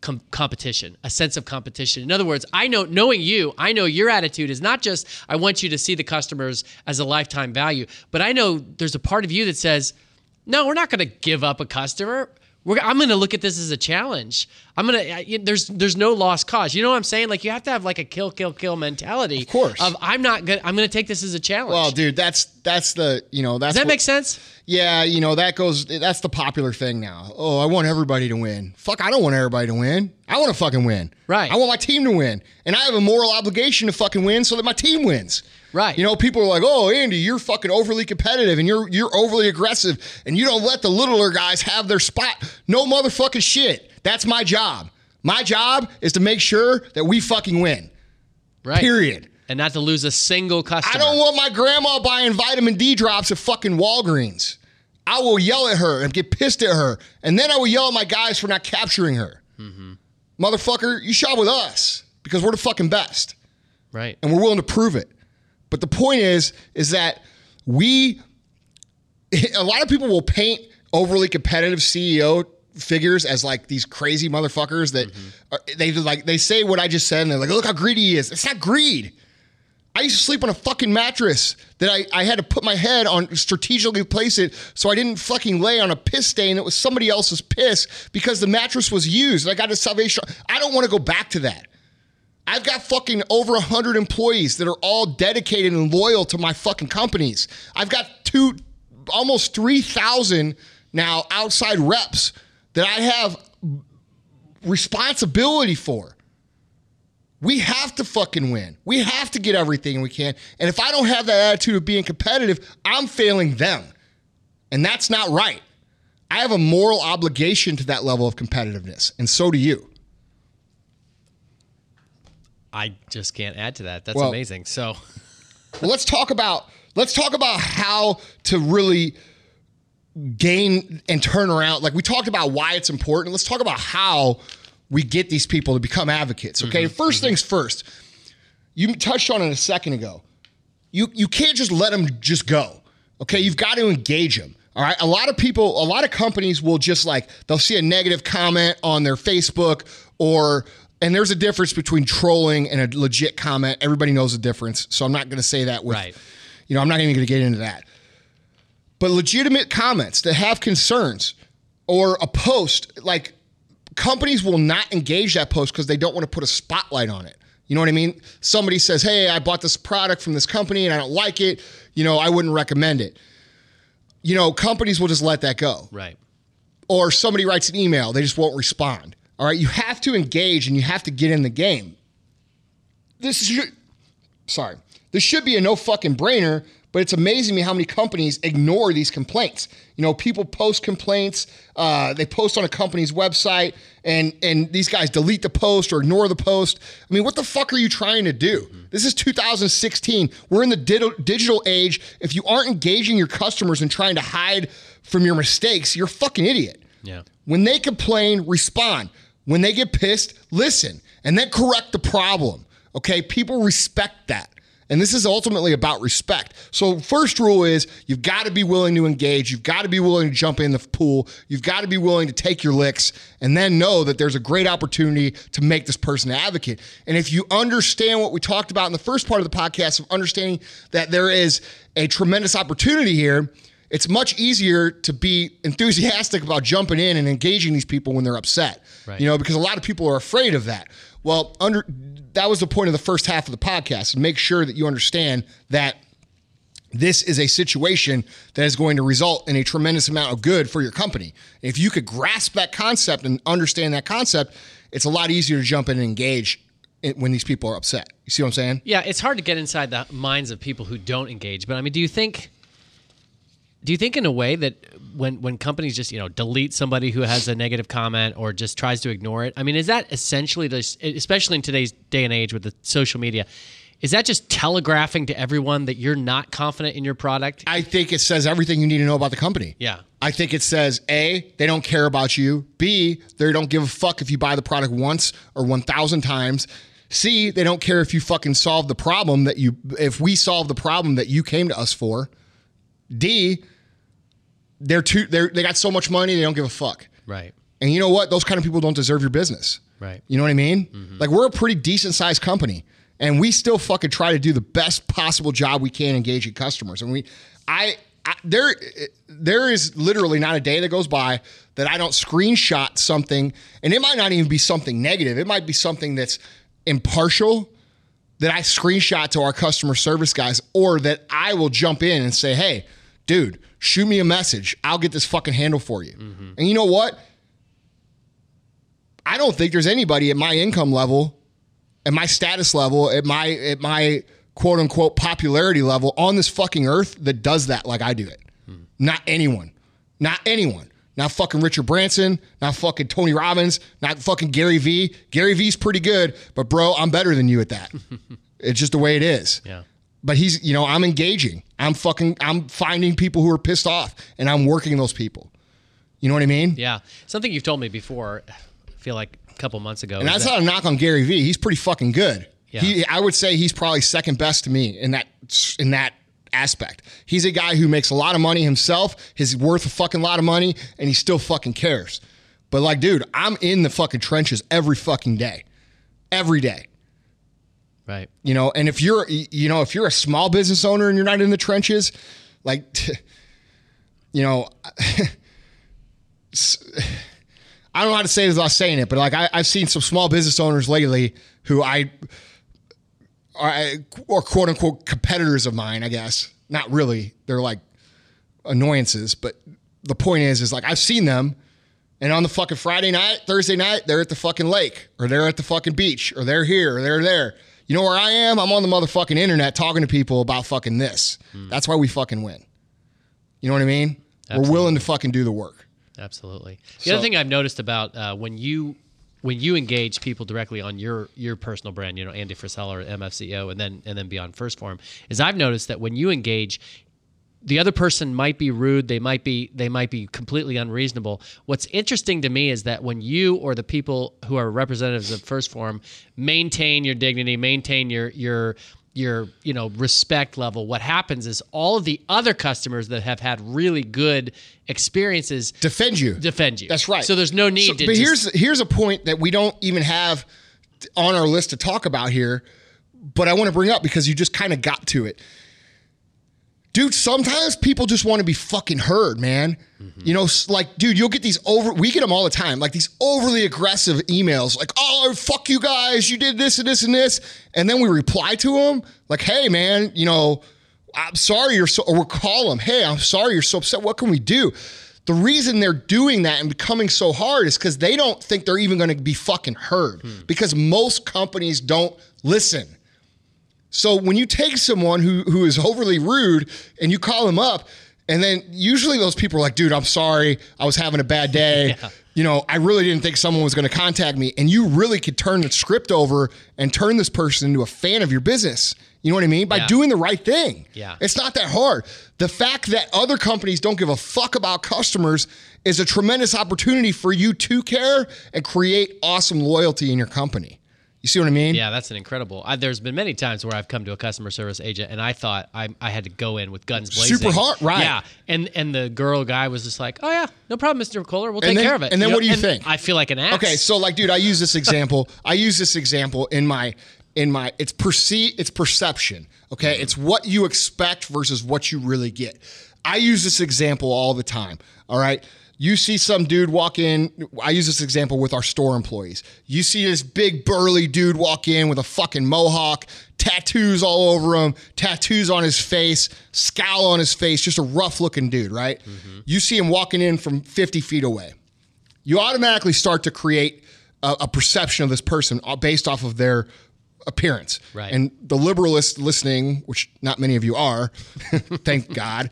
Speaker 3: com- competition, a sense of competition. In other words, I know, knowing you, I know your attitude is not just I want you to see the customers as a lifetime value, but I know there's a part of you that says, no, we're not going to give up a customer. We're, I'm going to look at this as a challenge. I'm going to. There's there's no lost cause. You know what I'm saying? Like you have to have like a kill kill kill mentality. Of
Speaker 2: course.
Speaker 3: Of I'm not good. I'm going to take this as a challenge.
Speaker 2: well, dude, that's that's the you know that's
Speaker 3: Does that
Speaker 2: what-
Speaker 3: make sense?
Speaker 2: Yeah, you know, that goes that's the popular thing now. Oh, I want everybody to win. Fuck, I don't want everybody to win. I want to fucking win.
Speaker 3: Right.
Speaker 2: I want my team to win. And I have a moral obligation to fucking win so that my team wins.
Speaker 3: Right.
Speaker 2: You know, people are like, "Oh, Andy, you're fucking overly competitive and you're you're overly aggressive and you don't let the littler guys have their spot." No motherfucking shit. That's my job. My job is to make sure that we fucking win.
Speaker 3: Right.
Speaker 2: Period.
Speaker 3: And not to lose a single customer.
Speaker 2: I don't want my grandma buying vitamin D drops at fucking Walgreens. I will yell at her and get pissed at her. And then I will yell at my guys for not capturing her. Mm-hmm. Motherfucker, you shop with us because we're the fucking best
Speaker 3: Right.
Speaker 2: and we're willing to prove it. But the point is, is that we, a lot of people will paint overly competitive CEO figures as like these crazy motherfuckers that mm-hmm. are, they like they say what I just said and they're like, look how greedy he is. It's not greed. I used to sleep on a fucking mattress that I, I had to put my head on strategically place it so I didn't fucking lay on a piss stain that was somebody else's piss because the mattress was used and I got a salvation. I don't want to go back to that. I've got fucking over 100 employees that are all dedicated and loyal to my fucking companies. I've got two, almost 3,000 now outside reps that I have responsibility for. We have to fucking win. We have to get everything we can. And if I don't have that attitude of being competitive, I'm failing them. And that's not right. I have a moral obligation to that level of competitiveness, and so do you.
Speaker 3: I just can't add to that. That's
Speaker 2: Well-
Speaker 3: amazing. So,
Speaker 2: Well, let's talk about let's talk about how to really gain and turn around. Like we talked about why it's important. Let's talk about how we get these people to become advocates. Okay, mm-hmm, 1st mm-hmm. things first. You touched on it a second ago. You you can't just let them just go. Okay, you've got to engage them. All right. A lot of people, a lot of companies will just like they'll see a negative comment on their Facebook or and there's a difference between trolling and a legit comment. Everybody knows the difference. So I'm not going to say that with
Speaker 3: Right.
Speaker 2: you know, I'm not even going to get into that. But legitimate comments that have concerns or a post, like companies will not engage that post because they don't want to put a spotlight on it. You know what I mean? Somebody says, Hey, I bought this product from this company and I don't like it. you know, I wouldn't recommend it. You know, companies will just let that go.
Speaker 3: Right.
Speaker 2: Or somebody writes an email, they just won't respond. All right, you have to engage and you have to get in the game. This should, sorry, this should be a no fucking brainer, but it's amazing me how many companies ignore these complaints. You know, people post complaints, uh, they post on a company's website, and and these guys delete the post or ignore the post. I mean, what the fuck are you trying to do? This is 2016. We're in the di- digital age. If you aren't engaging your customers and trying to hide from your mistakes, you're a fucking idiot.
Speaker 3: Yeah.
Speaker 2: When they complain, respond. When they get pissed, listen and then correct the problem. Okay? People respect that. And this is ultimately about respect. So, first rule is you've got to be willing to engage. You've got to be willing to jump in the pool. You've got to be willing to take your licks and then know that there's a great opportunity to make this person an advocate. And if you understand what we talked about in the first part of the podcast of understanding that there is a tremendous opportunity here, it's much easier to be enthusiastic about jumping in and engaging these people when they're upset.
Speaker 3: Right.
Speaker 2: You know, because a lot of people are afraid of that. Well, under that was the point of the first half of the podcast. Make sure that you understand that this is a situation that is going to result in a tremendous amount of good for your company. If you could grasp that concept and understand that concept, it's a lot easier to jump in and engage when these people are upset. You see what I'm saying?
Speaker 3: Yeah, it's hard to get inside the minds of people who don't engage. But I mean, do you think? Do you think in a way that when when companies just you know delete somebody who has a negative comment or just tries to ignore it? I mean, is that essentially this? Especially in today's day and age with the social media, is that just telegraphing to everyone that you're not confident in your product?
Speaker 2: I think it says everything you need to know about the company.
Speaker 3: Yeah.
Speaker 2: I think it says A, they don't care about you. B, they don't give a fuck if you buy the product once or 1,000 times. C, they don't care if you fucking solve the problem that you, if we solve the problem that you came to us for. D, they're too, they're, they got so much money, they don't give a fuck.
Speaker 3: Right.
Speaker 2: And you know what? Those kind of people don't deserve your business.
Speaker 3: Right.
Speaker 2: You know what I mean? Mm-hmm. Like we're a pretty decent sized company and we still fucking try to do the best possible job we can engaging customers. And we, I, I there, there is literally not a day that goes by that I don't screenshot something and it might not even be something negative. It might be something that's impartial that I screenshot to our customer service guys or that I will jump in and say, Hey, dude, shoot me a message. I'll get this fucking handle for you. Mm-hmm. And you know what? I don't think there's anybody at my income level, at my status level, at my at my quote unquote popularity level on this fucking earth that does that like I do it. Hmm. Not anyone. Not anyone. Not fucking Richard Branson, not fucking Tony Robbins, not fucking Gary Vee. Gary Vee's pretty good, but bro, I'm better than you at that. it's just the way it is.
Speaker 3: Yeah.
Speaker 2: But he's, you know, I'm engaging. I'm fucking, I'm finding people who are pissed off and I'm working those people. You know what I mean?
Speaker 3: Yeah. Something you've told me before. I feel like a couple months ago.
Speaker 2: And that's
Speaker 3: that-
Speaker 2: not a knock on Gary Vee. He's pretty fucking good.
Speaker 3: Yeah.
Speaker 2: He, I would say he's probably second best to me in that in that aspect. He's a guy who makes a lot of money himself. He's worth a fucking lot of money, and he still fucking cares. But like, dude, I'm in the fucking trenches every fucking day, every day.
Speaker 3: Right.
Speaker 2: You know, and if you're, you know, if you're a small business owner and you're not in the trenches, like, you know, I don't know how to say this without saying it, but like I, I've seen some small business owners lately who I are or quote unquote competitors of mine, I guess. Not really. They're like annoyances, but the point is, is like I've seen them and on the fucking Friday night, Thursday night, they're at the fucking lake or they're at the fucking beach or they're here or they're there. You know where I am? I'm on the motherfucking internet talking to people about fucking this. That's why we fucking win. You know what I mean? We're willing to fucking do the work.
Speaker 3: Absolutely. The
Speaker 2: So-
Speaker 3: other thing I've noticed about uh, when you when you engage people directly on your your personal brand, you know, Andy Frisella or MFCEO, and then and then beyond First Form, is I've noticed that when you engage, the other person might be rude, they might be they might be completely unreasonable. What's interesting to me is that when you or the people who are representatives of First Form maintain your dignity, maintain your your your you know respect level what happens is all of the other customers that have had really good experiences
Speaker 2: Defend you.
Speaker 3: defend you.
Speaker 2: That's right.
Speaker 3: So there's no need
Speaker 2: So-
Speaker 3: to.
Speaker 2: But
Speaker 3: just-
Speaker 2: here's here's a point that we don't even have on our list to talk about here, but I want to bring up because you just kind of got to it. Dude, sometimes people just want to be fucking heard, man.
Speaker 3: Mm-hmm.
Speaker 2: You know, like, dude, you'll get these over, we get them all the time, like these overly aggressive emails, like, oh, fuck you guys, you did this and this and this. And then we reply to them, like, hey, man, you know, I'm sorry you're so, or we'll call them, hey, I'm sorry you're so upset. What can we do? The reason they're doing that and becoming so hard is because they don't think they're even going to be fucking heard because most companies don't listen. So when you take someone who who is overly rude and you call them up, and then usually those people are like, dude, I'm sorry, I was having a bad day. You know, I really didn't think someone was going to contact me. And you really could turn the script over and turn this person into a fan of your business. You know what I mean? By
Speaker 3: Yeah.
Speaker 2: doing the right thing.
Speaker 3: Yeah.
Speaker 2: It's not that hard. The fact that other companies don't give a fuck about customers is a tremendous opportunity for you to care and create awesome loyalty in your company. You see what I mean?
Speaker 3: Yeah, that's an incredible. I, there's been many times where I've come to a customer service agent and I thought I, I had to go in with guns blazing.
Speaker 2: Super hot, right.
Speaker 3: Yeah, and and the girl guy was just like, "Oh yeah, no problem, Mr. Kohler. We'll
Speaker 2: And
Speaker 3: take
Speaker 2: then-
Speaker 3: care of it."
Speaker 2: and then what do you think?
Speaker 3: I feel like an ass.
Speaker 2: Okay, so like, dude, I use this example. I use this example in my in my it's perceive it's perception. Okay, mm-hmm. it's what you expect versus what you really get. I use this example all the time. All right. You see some dude walk in. I use this example with our store employees. You see this big burly dude walk in with a fucking mohawk, tattoos all over him, tattoos on his face, scowl on his face, just a rough looking dude, right? Mm-hmm. You see him walking in from 50 feet away you automatically start to create a, a perception of this person based off of their appearance.
Speaker 3: Right.
Speaker 2: And the liberalists listening, which not many of you are, thank God,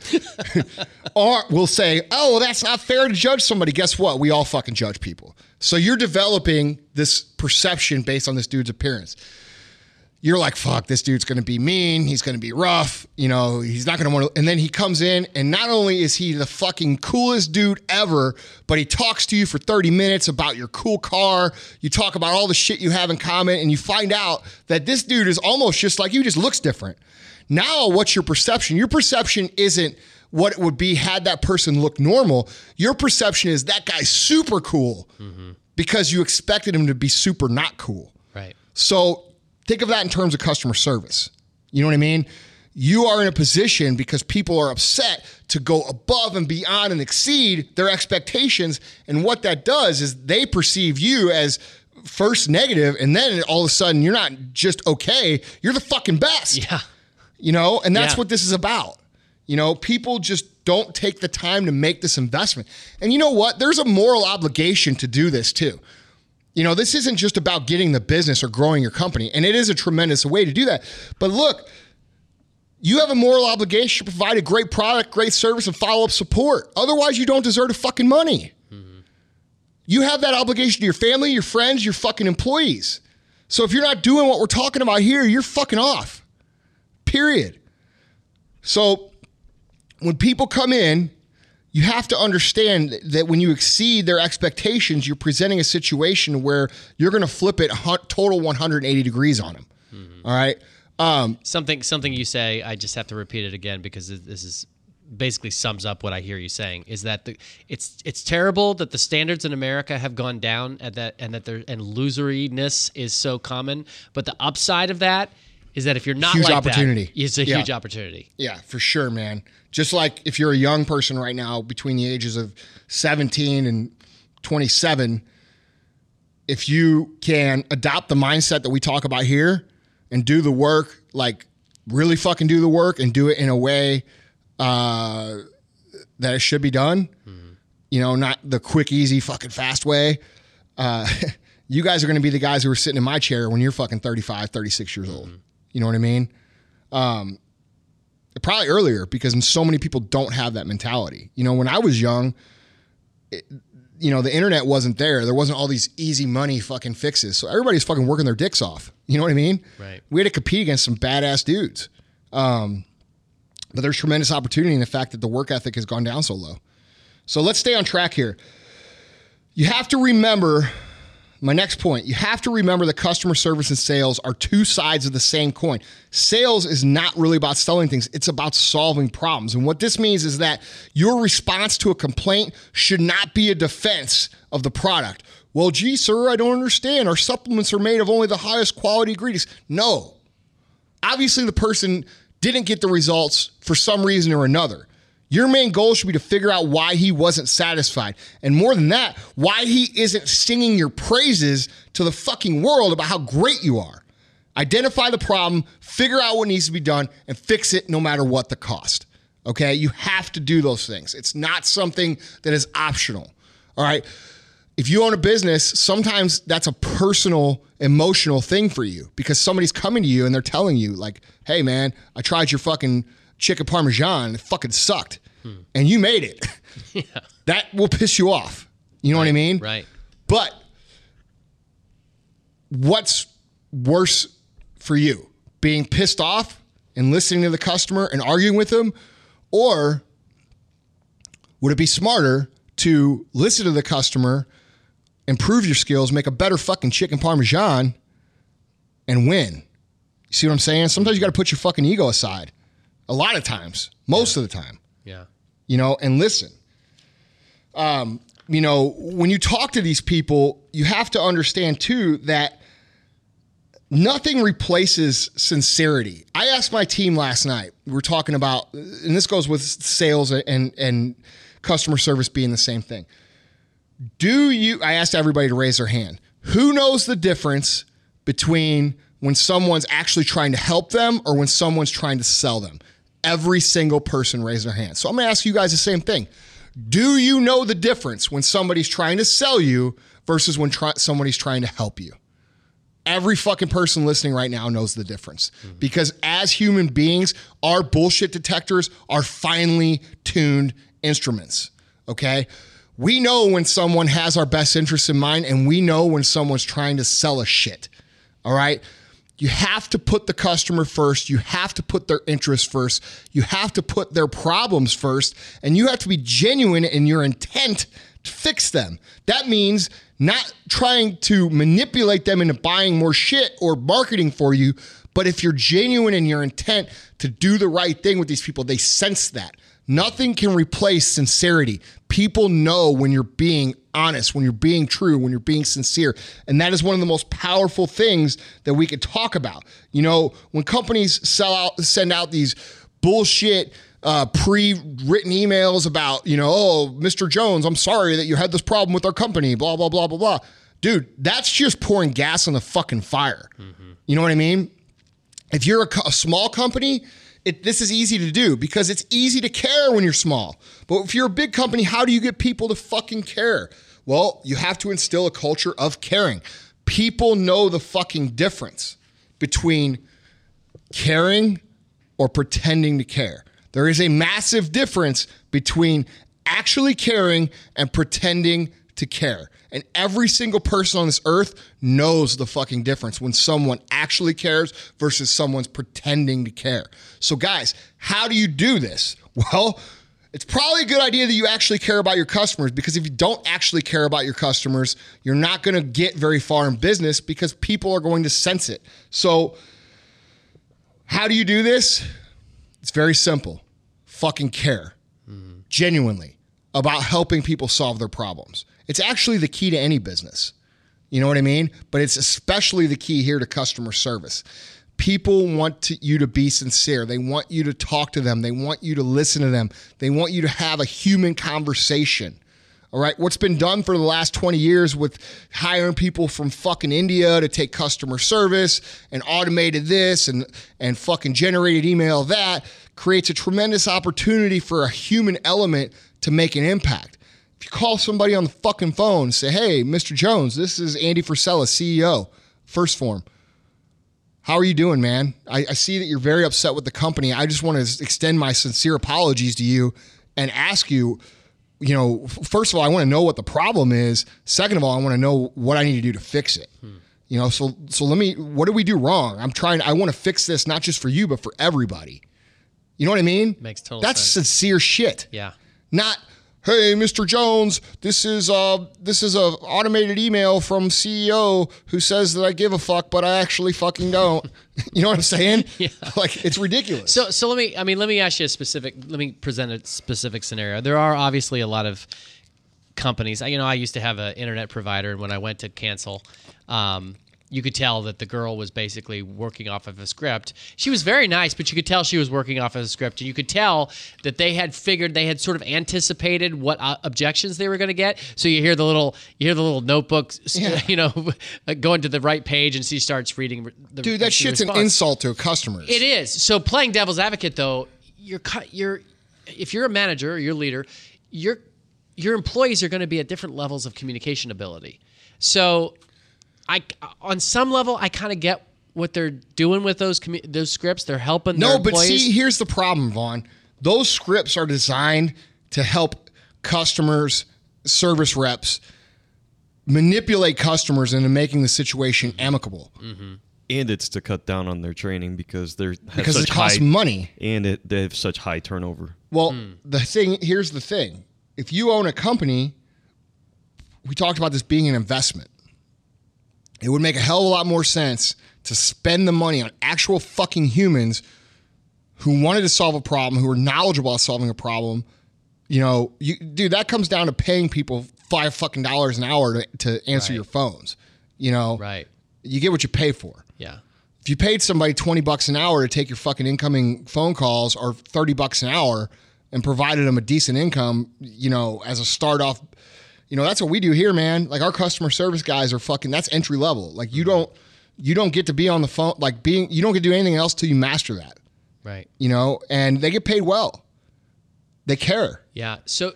Speaker 2: are will say, "Oh, well, that's not fair to judge somebody." Guess what? We all fucking judge people. So you're developing this perception based on this dude's appearance you're like, fuck, this dude's going to be mean. He's going to be rough. You know, he's not going to want to. And then he comes in, and not only is he the fucking coolest dude ever, but he talks to you for 30 minutes about your cool car. You talk about all the shit you have in common, and you find out that this dude is almost just like you, just looks different. Now, what's your perception? Your perception isn't what it would be had that person looked normal. Your perception is that guy's super cool mm-hmm. because you expected him to be super not cool.
Speaker 3: Right.
Speaker 2: So think of that in terms of customer service. You know what I mean? You are in a position because people are upset to go above and beyond and exceed their expectations. And what that does is they perceive you as first negative, and then all of a sudden you're not just okay, you're the fucking best.
Speaker 3: Yeah.
Speaker 2: You know, and that's
Speaker 3: Yeah.
Speaker 2: what this is about. You know, people just don't take the time to make this investment. And you know what? There's a moral obligation to do this too. You know, this isn't just about getting the business or growing your company, and it is a tremendous way to do that. But look, you have a moral obligation to provide a great product, great service, and follow up support. Otherwise, you don't deserve the fucking money. Mm-hmm. You have that obligation to your family, your friends, your fucking employees. So if you're not doing what we're talking about here, you're fucking off. Period. So when people come in, you have to understand that when you exceed their expectations, you're presenting a situation where you're going to flip it total 180 degrees on them. All right. Um,
Speaker 3: Something something you say, I just have to repeat it again because this- this is basically sums up what I hear you saying is that the, it's it's terrible that the standards in America have gone down and that and that there and loseriness is so common, but the upside of that is that if you're not
Speaker 2: Huge
Speaker 3: like
Speaker 2: opportunity.
Speaker 3: that, it's a
Speaker 2: Yeah.
Speaker 3: huge opportunity.
Speaker 2: Yeah, for sure, man. Just like if you're a young person right now between the ages of 17 and 27, if you can adopt the mindset that we talk about here and do the work, like really fucking do the work and do it in a way uh, that it should be done, you know, not the quick, easy, fucking fast way. Uh, you guys are going to be the guys who are sitting in my chair when you're fucking 35, 36 years old. You know what I mean? probably earlier because so many people don't have that mentality. You know, when I was young, it, you know, the internet wasn't there. There wasn't all these easy money fucking fixes. So everybody's fucking working their dicks off. You know what I mean?
Speaker 3: Right.
Speaker 2: We had to compete against some badass dudes. Um, but there's tremendous opportunity in the fact that the work ethic has gone down so low. So let's stay on track here. You have to remember my next point. You have to remember that customer service and sales are two sides of the same coin. Sales is not really about selling things, it's about solving problems. And what this means is that your response to a complaint should not be a defense of the product. Well, gee, sir, I don't understand. Our supplements are made of only the highest quality ingredients. No. Obviously, the person didn't get the results for some reason or another. Your main goal should be to figure out why he wasn't satisfied. And more than that, why he isn't singing your praises to the fucking world about how great you are. Identify the problem, figure out what needs to be done, and fix it no matter what the cost. Okay? You have to do those things. It's not something that is optional. All right? If you own a business, sometimes that's a personal, emotional thing for you because somebody's coming to you and they're telling you, like, hey, man, I tried your fucking chicken parmesan. It fucking sucked. And you made it. That will piss you off. You know what I mean?
Speaker 3: Right.
Speaker 2: But what's worse for you? Being pissed off and listening to the customer and arguing with them? Or would it be smarter to listen to the customer, improve your skills, make a better fucking chicken parmesan, and win? You see what I'm saying? Sometimes you got to put your fucking ego aside. A lot of times, most of the time
Speaker 3: Yeah.
Speaker 2: you know, and listen. Um, you know, when you talk to these people, you have to understand too that nothing replaces sincerity. I asked my team last night. We were talking about, and this goes with sales and and customer service being the same thing. Do you? I asked everybody to raise their hand. Who knows the difference between when someone's actually trying to help them or when someone's trying to sell them? Every single person raised their hand. So I'm going to ask you guys the same thing. Do you know the difference when somebody's trying to sell you versus when try- somebody's trying to help you? Every fucking person listening right now knows the difference mm-hmm. because as human beings, our bullshit detectors are finely tuned instruments. Okay. We know when someone has our best interests in mind and we know when someone's trying to sell us shit. All right. You have to put the customer first. You have to put their interests first. You have to put their problems first. And you have to be genuine in your intent to fix them. That means not trying to manipulate them into buying more shit or marketing for you. But if you're genuine in your intent to do the right thing with these people, they sense that. Nothing can replace sincerity. People know when you're being honest, when you're being true, when you're being sincere. And that is one of the most powerful things that we could talk about. You know, when companies sell out send out these bullshit uh, pre-written emails about, you know, oh, Mr. Jones, I'm sorry that you had this problem with our company, blah, blah, blah, blah, blah. Dude, that's just pouring gas on the fucking fire. You know what I mean? If you're a, a small company, it, this is easy to do because it's easy to care when you're small. But if you're a big company, how do you get people to fucking care? Well, you have to instill a culture of caring. People know the fucking difference between caring or pretending to care. There is a massive difference between actually caring and pretending to care. And every single person on this earth knows the fucking difference when someone actually cares versus someone's pretending to care. So, guys, how do you do this? Well, it's probably a good idea that you actually care about your customers because if you don't actually care about your customers, you're not going to get very far in business because people are going to sense it. So, how do you do this? It's very simple. Fucking care. Genuinely about helping people solve their problems. It's actually the key to any business. You know what I mean? But it's especially the key here to customer service. People want to, you to be sincere. They want you to talk to them. They want you to listen to them. They want you to have a human conversation. All right. What's been done for the last 20 years with hiring people from fucking India to take customer service and automated this and, and fucking generated email that creates a tremendous opportunity for a human element to make an impact. If you call somebody on the fucking phone say, hey, Mr. Jones, this is Andy Frisella, CEO, First Form. How are you doing, man? I, I see that you're very upset with the company. I just want to extend my sincere apologies to you and ask you, you know, first of all, I want to know what the problem is. Second of all, I want to know what I need to do to fix it. Hmm. You know, so so let me. What do we do wrong? I'm trying. I want to fix this not just for you, but for everybody. You know what I mean?
Speaker 3: Makes total
Speaker 2: That's
Speaker 3: sense.
Speaker 2: sincere shit
Speaker 3: Yeah.
Speaker 2: not hey mr jones this is uh this is a automated email from ceo who says that i give a fuck but i actually fucking don't you know what i'm saying yeah like it's ridiculous
Speaker 3: So, so let me. I mean, let me ask you a specific. Let me present a specific scenario. There are obviously a lot of companies. I- You know, I used to have an internet provider, and when I went to cancel, um, you could tell that the girl was basically working off of a script. She was very nice, but you could tell she was working off of a script. And you could tell that they had figured, they had sort of anticipated what uh, objections they were going to get. So you hear the little, you hear the little notebooks,
Speaker 2: Yeah.
Speaker 3: you know, going to the right page, and she starts reading. The,
Speaker 2: Dude, that shit's an insult to customers.
Speaker 3: It is. So playing devil's advocate though, you're you're if you're a manager or you're a leader, your your employees are going to be at different levels of communication ability. So I on some level I kind of get what they're doing with those commu- those scripts. They're helping
Speaker 2: No,
Speaker 3: their
Speaker 2: but
Speaker 3: employees.
Speaker 2: see, here's the problem, Vaughn. Those scripts are designed to help customers, service reps manipulate customers into making the situation amicable mm-hmm.
Speaker 4: and it's to cut down on their training because they're have
Speaker 2: because
Speaker 4: such
Speaker 2: it costs
Speaker 4: high,
Speaker 2: money.
Speaker 4: and it, they have such high turnover.
Speaker 2: Well, hmm. the thing here's the thing: if you own a company, we talked about this being an investment. It would make a hell of a lot more sense to spend the money on actual fucking humans who wanted to solve a problem, who are knowledgeable about solving a problem. You know, you dude, that comes down to paying people five fucking dollars an hour to, to answer
Speaker 3: Right.
Speaker 2: your phones. You know,
Speaker 3: right.
Speaker 2: you get what you pay for
Speaker 3: Yeah.
Speaker 2: if you paid somebody 20 bucks an hour to take your fucking incoming phone calls or 30 bucks an hour and provided them a decent income, you know, as a start off, you know, that's what we do here, man. Like our customer service guys are fucking that's entry level. Like you don't you don't get to be on the phone like being you don't get to do anything else till you master that,
Speaker 3: Right.
Speaker 2: you know, and they get paid well. They care.
Speaker 3: Yeah. So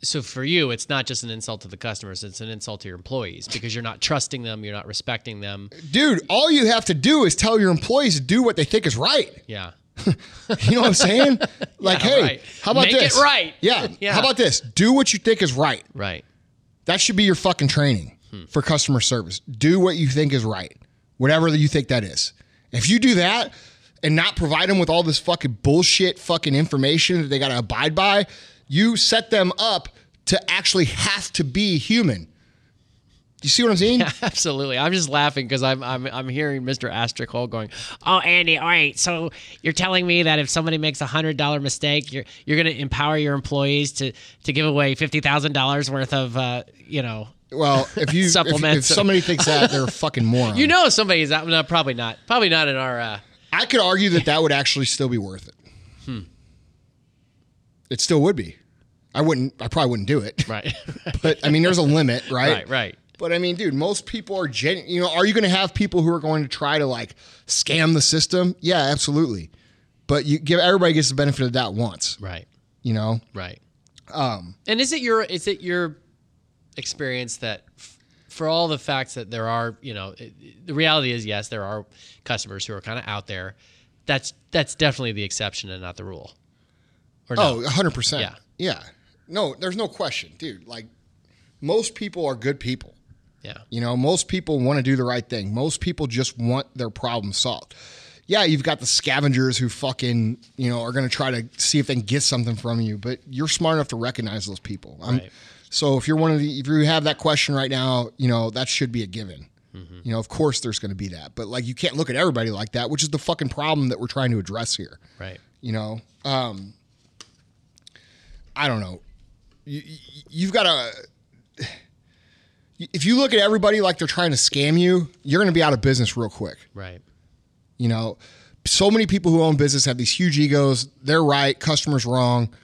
Speaker 3: so for you, it's not just an insult to the customers; it's an insult to your employees because you're not trusting them, you're not respecting them.
Speaker 2: Dude, all you have to do is tell your employees to do what they think is right.
Speaker 3: Yeah.
Speaker 2: You know what I'm saying? Like,
Speaker 3: Yeah,
Speaker 2: hey,
Speaker 3: right.
Speaker 2: how about
Speaker 3: Make it
Speaker 2: this?
Speaker 3: right.
Speaker 2: Yeah.
Speaker 3: Yeah.
Speaker 2: How about this? Do what you think is right.
Speaker 3: Right.
Speaker 2: That should be your fucking training hmm. for customer service. Do what you think is right, whatever you think that is. If you do that and not provide them with all this fucking bullshit fucking information that they got to abide by, you set them up to actually have to be human. You see what I'm saying?
Speaker 3: Absolutely. I'm just laughing because I'm, I'm I'm hearing Mr. Asterisk Hole going, Oh Andy, all right, so you're telling me that if somebody makes a hundred dollar mistake, you're you're gonna empower your employees to to give away fifty thousand dollars worth of uh, you know
Speaker 2: Well, if you if, if somebody thinks that, they're a fucking moron.
Speaker 3: You know somebody's out no, probably not. Probably not in our uh
Speaker 2: I could argue that that would actually still be worth it. Hmm. It still would be. I wouldn't. I probably wouldn't do it.
Speaker 3: right.
Speaker 2: But I mean, there's a limit, right?
Speaker 3: right, right.
Speaker 2: But I mean, dude, most people are gen. You know, are you going to have people who are going to try to like scam the system? Yeah, absolutely. But you give everybody gets the benefit of that once.
Speaker 3: Right.
Speaker 2: You know,
Speaker 3: Right. Um, and is it your is it your experience that f- for all the facts that there are, you know, it, the reality is yes, there are customers who are kind of out there. That's that's definitely the exception and not the rule. Or no?
Speaker 2: oh, 100 percent.
Speaker 3: Yeah.
Speaker 2: yeah. No, there's no question, dude. Like most people are good people.
Speaker 3: Yeah.
Speaker 2: You know, most people want to do the right thing. Most people just want their problem solved. Yeah, you've got the scavengers who fucking, you know, are going to try to see if they can get something from you, but you're smart enough to recognize those people.
Speaker 3: Right.
Speaker 2: So if you're one of the, if you have that question right now, you know, that should be a given. You know, of course there's going to be that, but like you can't look at everybody like that, which is the fucking problem that we're trying to address here
Speaker 3: Right.
Speaker 2: you know um i don't know you, you, you've got to if you look at everybody like they're trying to scam you you're going to be out of business real quick.
Speaker 3: Right.
Speaker 2: you know so many people who own business have these huge egos. They're right customers wrong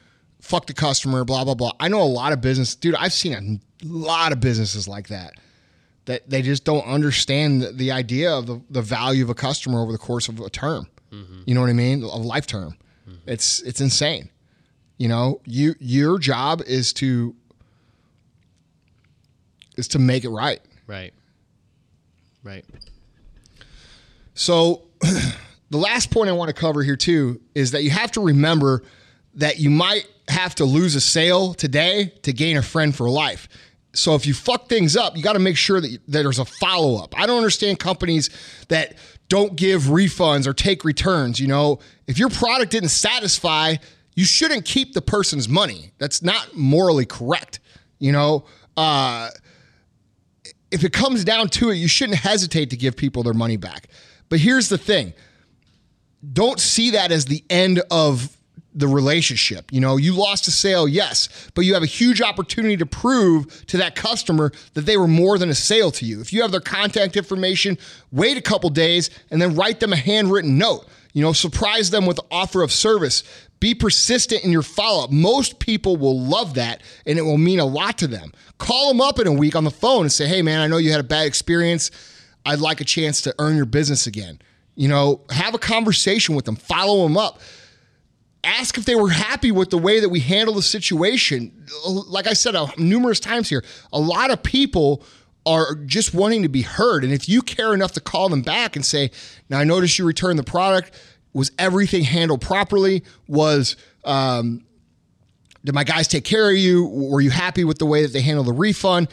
Speaker 2: fuck the customer blah blah blah. I know a lot of business dude i've seen a lot of businesses like that that they just don't understand the, the idea of the, the value of a customer over the course of a term. Mm-hmm. You know what i mean? A life term mm-hmm. it's it's insane. You know you your job is to is to make it right
Speaker 3: Right. Right.
Speaker 2: So, the last point I want to cover here too is that you have to remember that you might have to lose a sale today to gain a friend for life. So if you fuck things up, you got to make sure that, that there's a follow up. I don't understand companies that don't give refunds or take returns. You know, if your product didn't satisfy, you shouldn't keep the person's money. That's not morally correct. You know, uh, if it comes down to it, you shouldn't hesitate to give people their money back. But here's the thing don't see that as the end of the relationship. You know, you lost a sale, yes, but you have a huge opportunity to prove to that customer that they were more than a sale to you. If you have their contact information, wait a couple days and then write them a handwritten note. You know, surprise them with offer of service. Be persistent in your follow up. Most people will love that and it will mean a lot to them. Call them up in a week on the phone and say, hey, man, I know you had a bad experience. I'd like a chance to earn your business again. You know, have a conversation with them, follow them up ask if they were happy with the way that we handle the situation. Like I said uh, numerous times here, a lot of people are just wanting to be heard. And if you care enough to call them back and say, Now, I noticed you returned the product. Was everything handled properly? Was, um, did my guys take care of you? Were you happy with the way that they handled the refund?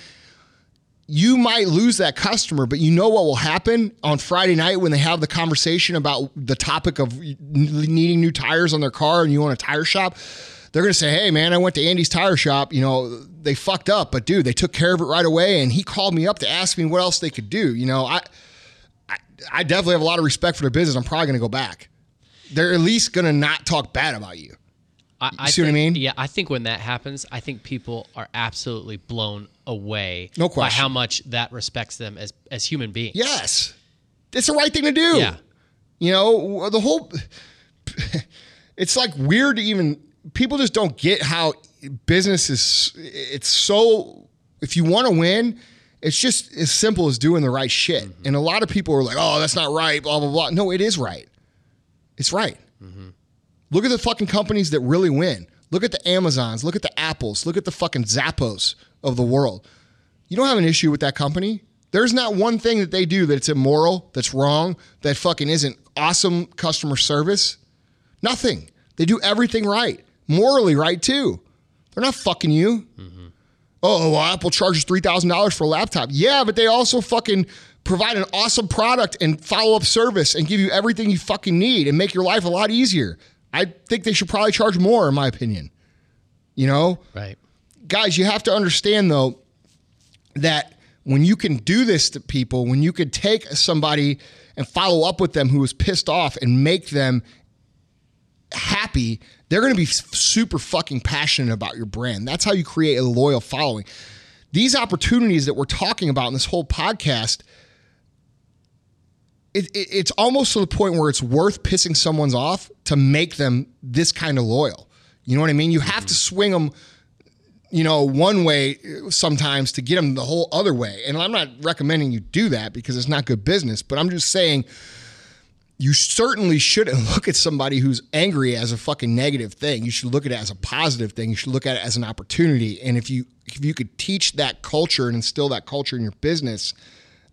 Speaker 2: you might lose that customer, but you know what will happen on Friday night when they have the conversation about the topic of needing new tires on their car and you want a tire shop. They're going to say, Hey, man, I went to Andy's tire shop. You know, they fucked up, but dude, they took care of it right away. And he called me up to ask me what else they could do. You know, I, I, I definitely have a lot of respect for their business. I'm probably going to go back. They're at least going to not talk bad about you.
Speaker 3: I,
Speaker 2: You
Speaker 3: I
Speaker 2: see what I mean?
Speaker 3: Yeah, I think when that happens, I think people are absolutely blown away
Speaker 2: No question.
Speaker 3: by how much that respects them as as human beings.
Speaker 2: Yes. It's the right thing to do.
Speaker 3: Yeah.
Speaker 2: You know, the whole it's like weird to even people just don't get how business is it's so if you want to win, it's just as simple as doing the right shit. Mm-hmm. And a lot of people are like, "Oh, that's not right, blah blah blah." No, it is right. It's right. Look at the fucking companies that really win. Look at the Amazons, look at the Apples, look at the fucking Zappos of the world. You don't have an issue with that company. There's not one thing that they do that's immoral, that's wrong, that fucking isn't awesome customer service. Nothing. They do everything right, morally right too. They're not fucking you. Oh, well, Apple charges three thousand dollars for a laptop. Yeah, but they also fucking provide an awesome product and follow up service and give you everything you fucking need and make your life a lot easier. I think they should probably charge more, in my opinion. You know,
Speaker 3: Right.
Speaker 2: guys, you have to understand though that when you can do this to people, when you could take somebody and follow up with them who was pissed off and make them happy, they're going to be super fucking passionate about your brand. That's how you create a loyal following. These opportunities that we're talking about in this whole podcast, it, it, it's almost to the point where it's worth pissing someone's off to make them this kind of loyal. You know what I mean? You have to swing them you know, one way uh, sometimes to get them the whole other way. And I'm not recommending you do that because it's not good business, but I'm just saying you certainly shouldn't look at somebody who's angry as a fucking negative thing. You should look at it as a positive thing. You should look at it as an opportunity. And if you if you could teach that culture and instill that culture in your business,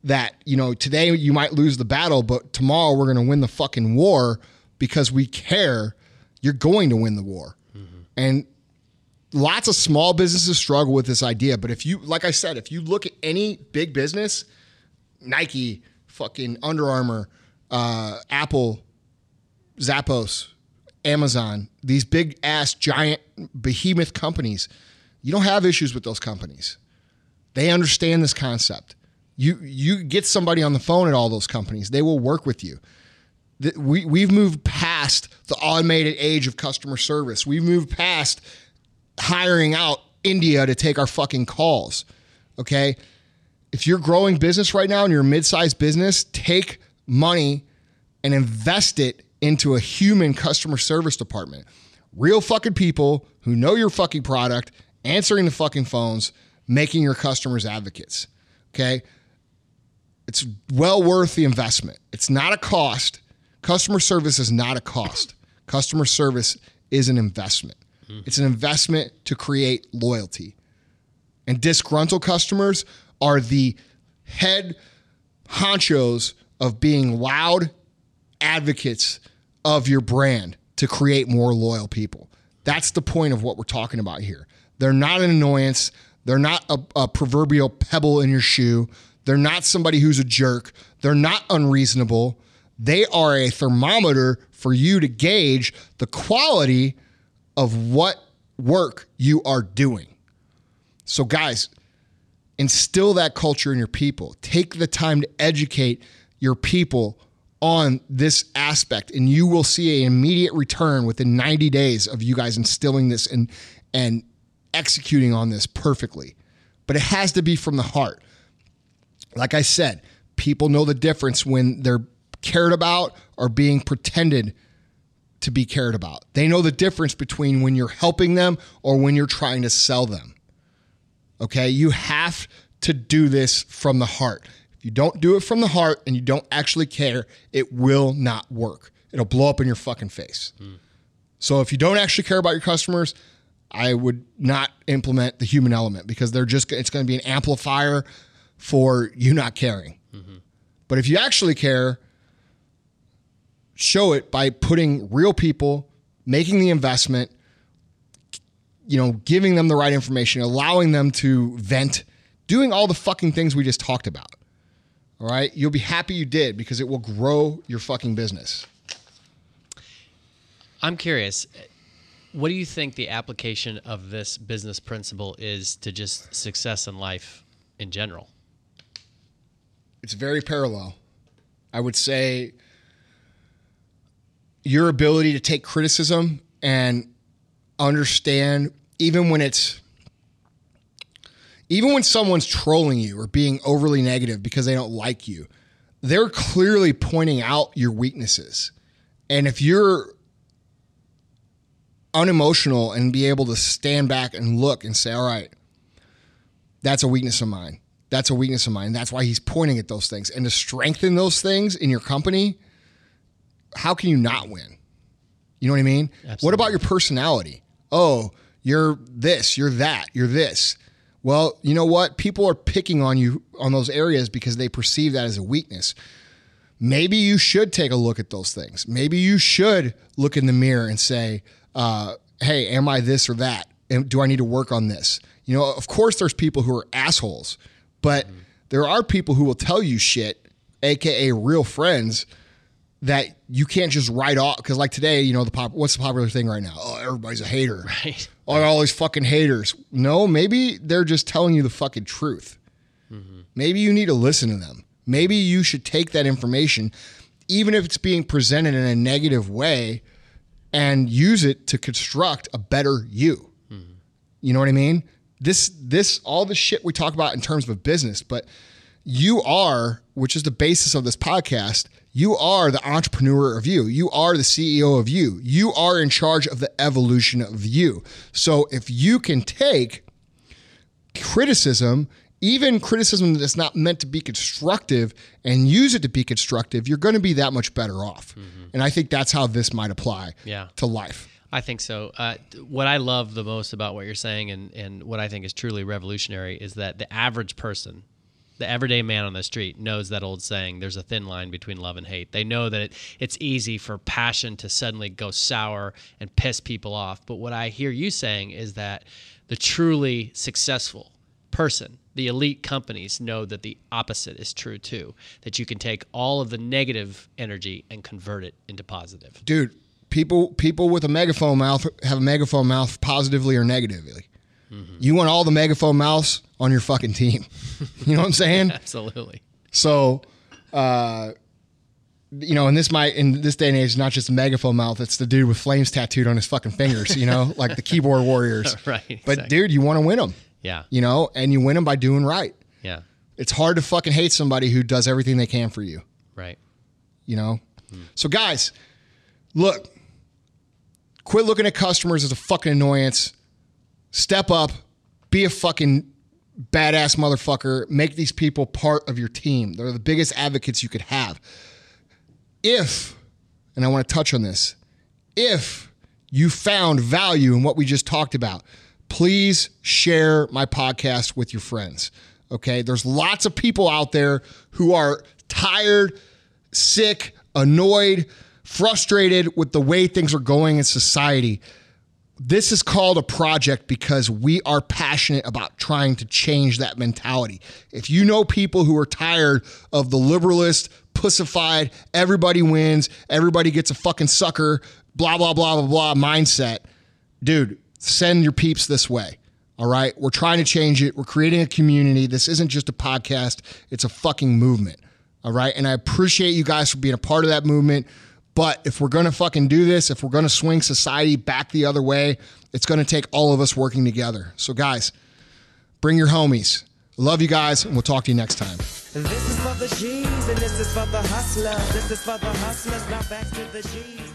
Speaker 2: that you know today you might lose the battle, but tomorrow we're going to win the fucking war because we care. You're going to win the war, and lots of small businesses struggle with this idea. But if you, like I said, if you look at any big business, Nike, fucking Under Armour, uh, Apple, Zappos, Amazon, these big ass giant behemoth companies, you don't have issues with those companies. They understand this concept. You you get somebody on the phone at all those companies, they will work with you. The- We we've moved past the automated age of customer service. We've moved past hiring out India to take our fucking calls. Okay? If you're growing business right now and you're a mid-sized business, take money and invest it into a human customer service department. Real fucking people who know your fucking product, answering the fucking phones, making your customers advocates. Okay? It's well worth the investment. It's not a cost. Customer service is not a cost. Customer service is an investment. It's an investment to create loyalty. And disgruntled customers are the head honchos of being loud advocates of your brand to create more loyal people. That's the point of what we're talking about here. They're not an annoyance. They're not a, a proverbial pebble in your shoe. They're not somebody who's a jerk. They're not unreasonable. They are a thermometer for you to gauge the quality of what work you are doing. So, guys, instill that culture in your people. Take the time to educate your people on this aspect and you will see an immediate return within 90 days of you guys instilling this and and executing on this perfectly. But it has to be from the heart. Like I said, people know the difference when they're cared about or being pretended to be cared about. They know the difference between when you're helping them or when you're trying to sell them. Okay? You have to do this from the heart. If you don't do it from the heart and you don't actually care, it will not work. It'll blow up in your fucking face. So if you don't actually care about your customers, I would not implement the human element because they're just it's going to be an amplifier for you not caring. Mm-hmm. But if you actually care, show it by putting real people, making the investment, you know, giving them the right information, allowing them to vent, doing all the fucking things we just talked about. All right? You'll be happy you did because it will grow your fucking business.
Speaker 3: I'm curious. What do you think the application of this business principle is to just success in life in general?
Speaker 2: It's very parallel. I would say your ability to take criticism and understand even when it's even when someone's trolling you or being overly negative because they don't like you, they're clearly pointing out your weaknesses. And if you're unemotional and be able to stand back and look and say, all right, that's a weakness of mine. That's a weakness of mine. That's why he's pointing at those things. And to strengthen those things in your company, how can you not win? You know what I mean? What about your personality? Oh, you're this, you're that, you're this. Well, you know what? People are picking on you on those areas because they perceive that as a weakness. Maybe you should take a look at those things. Maybe you should look in the mirror and say, uh, hey, am I this or that? And do I need to work on this? You know, of course, there's people who are assholes, but mm-hmm. there are people who will tell you shit, aka real friends, that you can't just write off. Because like today, you know, the pop, what's the popular thing right now? Oh, everybody's a hater.
Speaker 3: Right.
Speaker 2: Oh, all these fucking haters. No, maybe they're just telling you the fucking truth. Mm-hmm. Maybe you need to listen to them. Maybe you should take that information, even if it's being presented in a negative way, and use it to construct a better you. Mm-hmm. You know what I mean? This this all the shit we talk about in terms of a business, but you are, which is the basis of this podcast, you are the entrepreneur of you. You are the CEO of you. You are in charge of the evolution of you. So if you can take criticism, even criticism that's not meant to be constructive, and use it to be constructive, you're going to be that much better off. Mm-hmm. And I think that's how this might apply
Speaker 3: Yeah.
Speaker 2: to life.
Speaker 3: I think so. Uh, what I love the most about what you're saying and, and what I think is truly revolutionary is that the average person, the everyday man on the street, knows that old saying there's a thin line between love and hate. They know that it, it's easy for passion to suddenly go sour and piss people off. But what I hear you saying is that the truly successful person, the elite companies know that the opposite is true too. That you can take all of the negative energy and convert it into positive.
Speaker 2: dude people people with a megaphone mouth have a megaphone mouth positively or negatively you want all the megaphone mouths on your fucking team you know what i'm saying
Speaker 3: Absolutely.
Speaker 2: so uh you know, and this might in this day and age, it's not just a megaphone mouth. It's the dude with flames tattooed on his fucking fingers. You know, like the keyboard warriors.
Speaker 3: Right,
Speaker 2: But
Speaker 3: exactly.
Speaker 2: dude, you want to win them.
Speaker 3: Yeah.
Speaker 2: You know, and you win them by doing right.
Speaker 3: Yeah.
Speaker 2: It's hard to fucking hate somebody who does everything they can for you.
Speaker 3: Right.
Speaker 2: you know? So, guys, look, quit looking at customers as a fucking annoyance. Step up, be a fucking badass motherfucker. Make these people part of your team. They're the biggest advocates you could have. If, and I want to touch on this, if you found value in what we just talked about, please share my podcast with your friends. Okay. There's lots of people out there who are tired, sick, annoyed, frustrated with the way things are going in society. This is called a project because we are passionate about trying to change that mentality. If you know people who are tired of the liberalist, pussified, everybody wins, everybody gets a fucking sucker, blah, blah, blah, blah, blah mindset, dude, send your peeps this way. All right. We're trying to change it. We're creating a community. This isn't just a podcast, it's a fucking movement. All right. And I appreciate you guys for being a part of that movement. But if we're going to fucking do this, if we're going to swing society back the other way, it's going to take all of us working together. So, guys, bring your homies. Love you guys, and we'll talk to you next time.
Speaker 5: This is for the G's and this is for the hustlers. This is for the hustlers. Now back to the G's.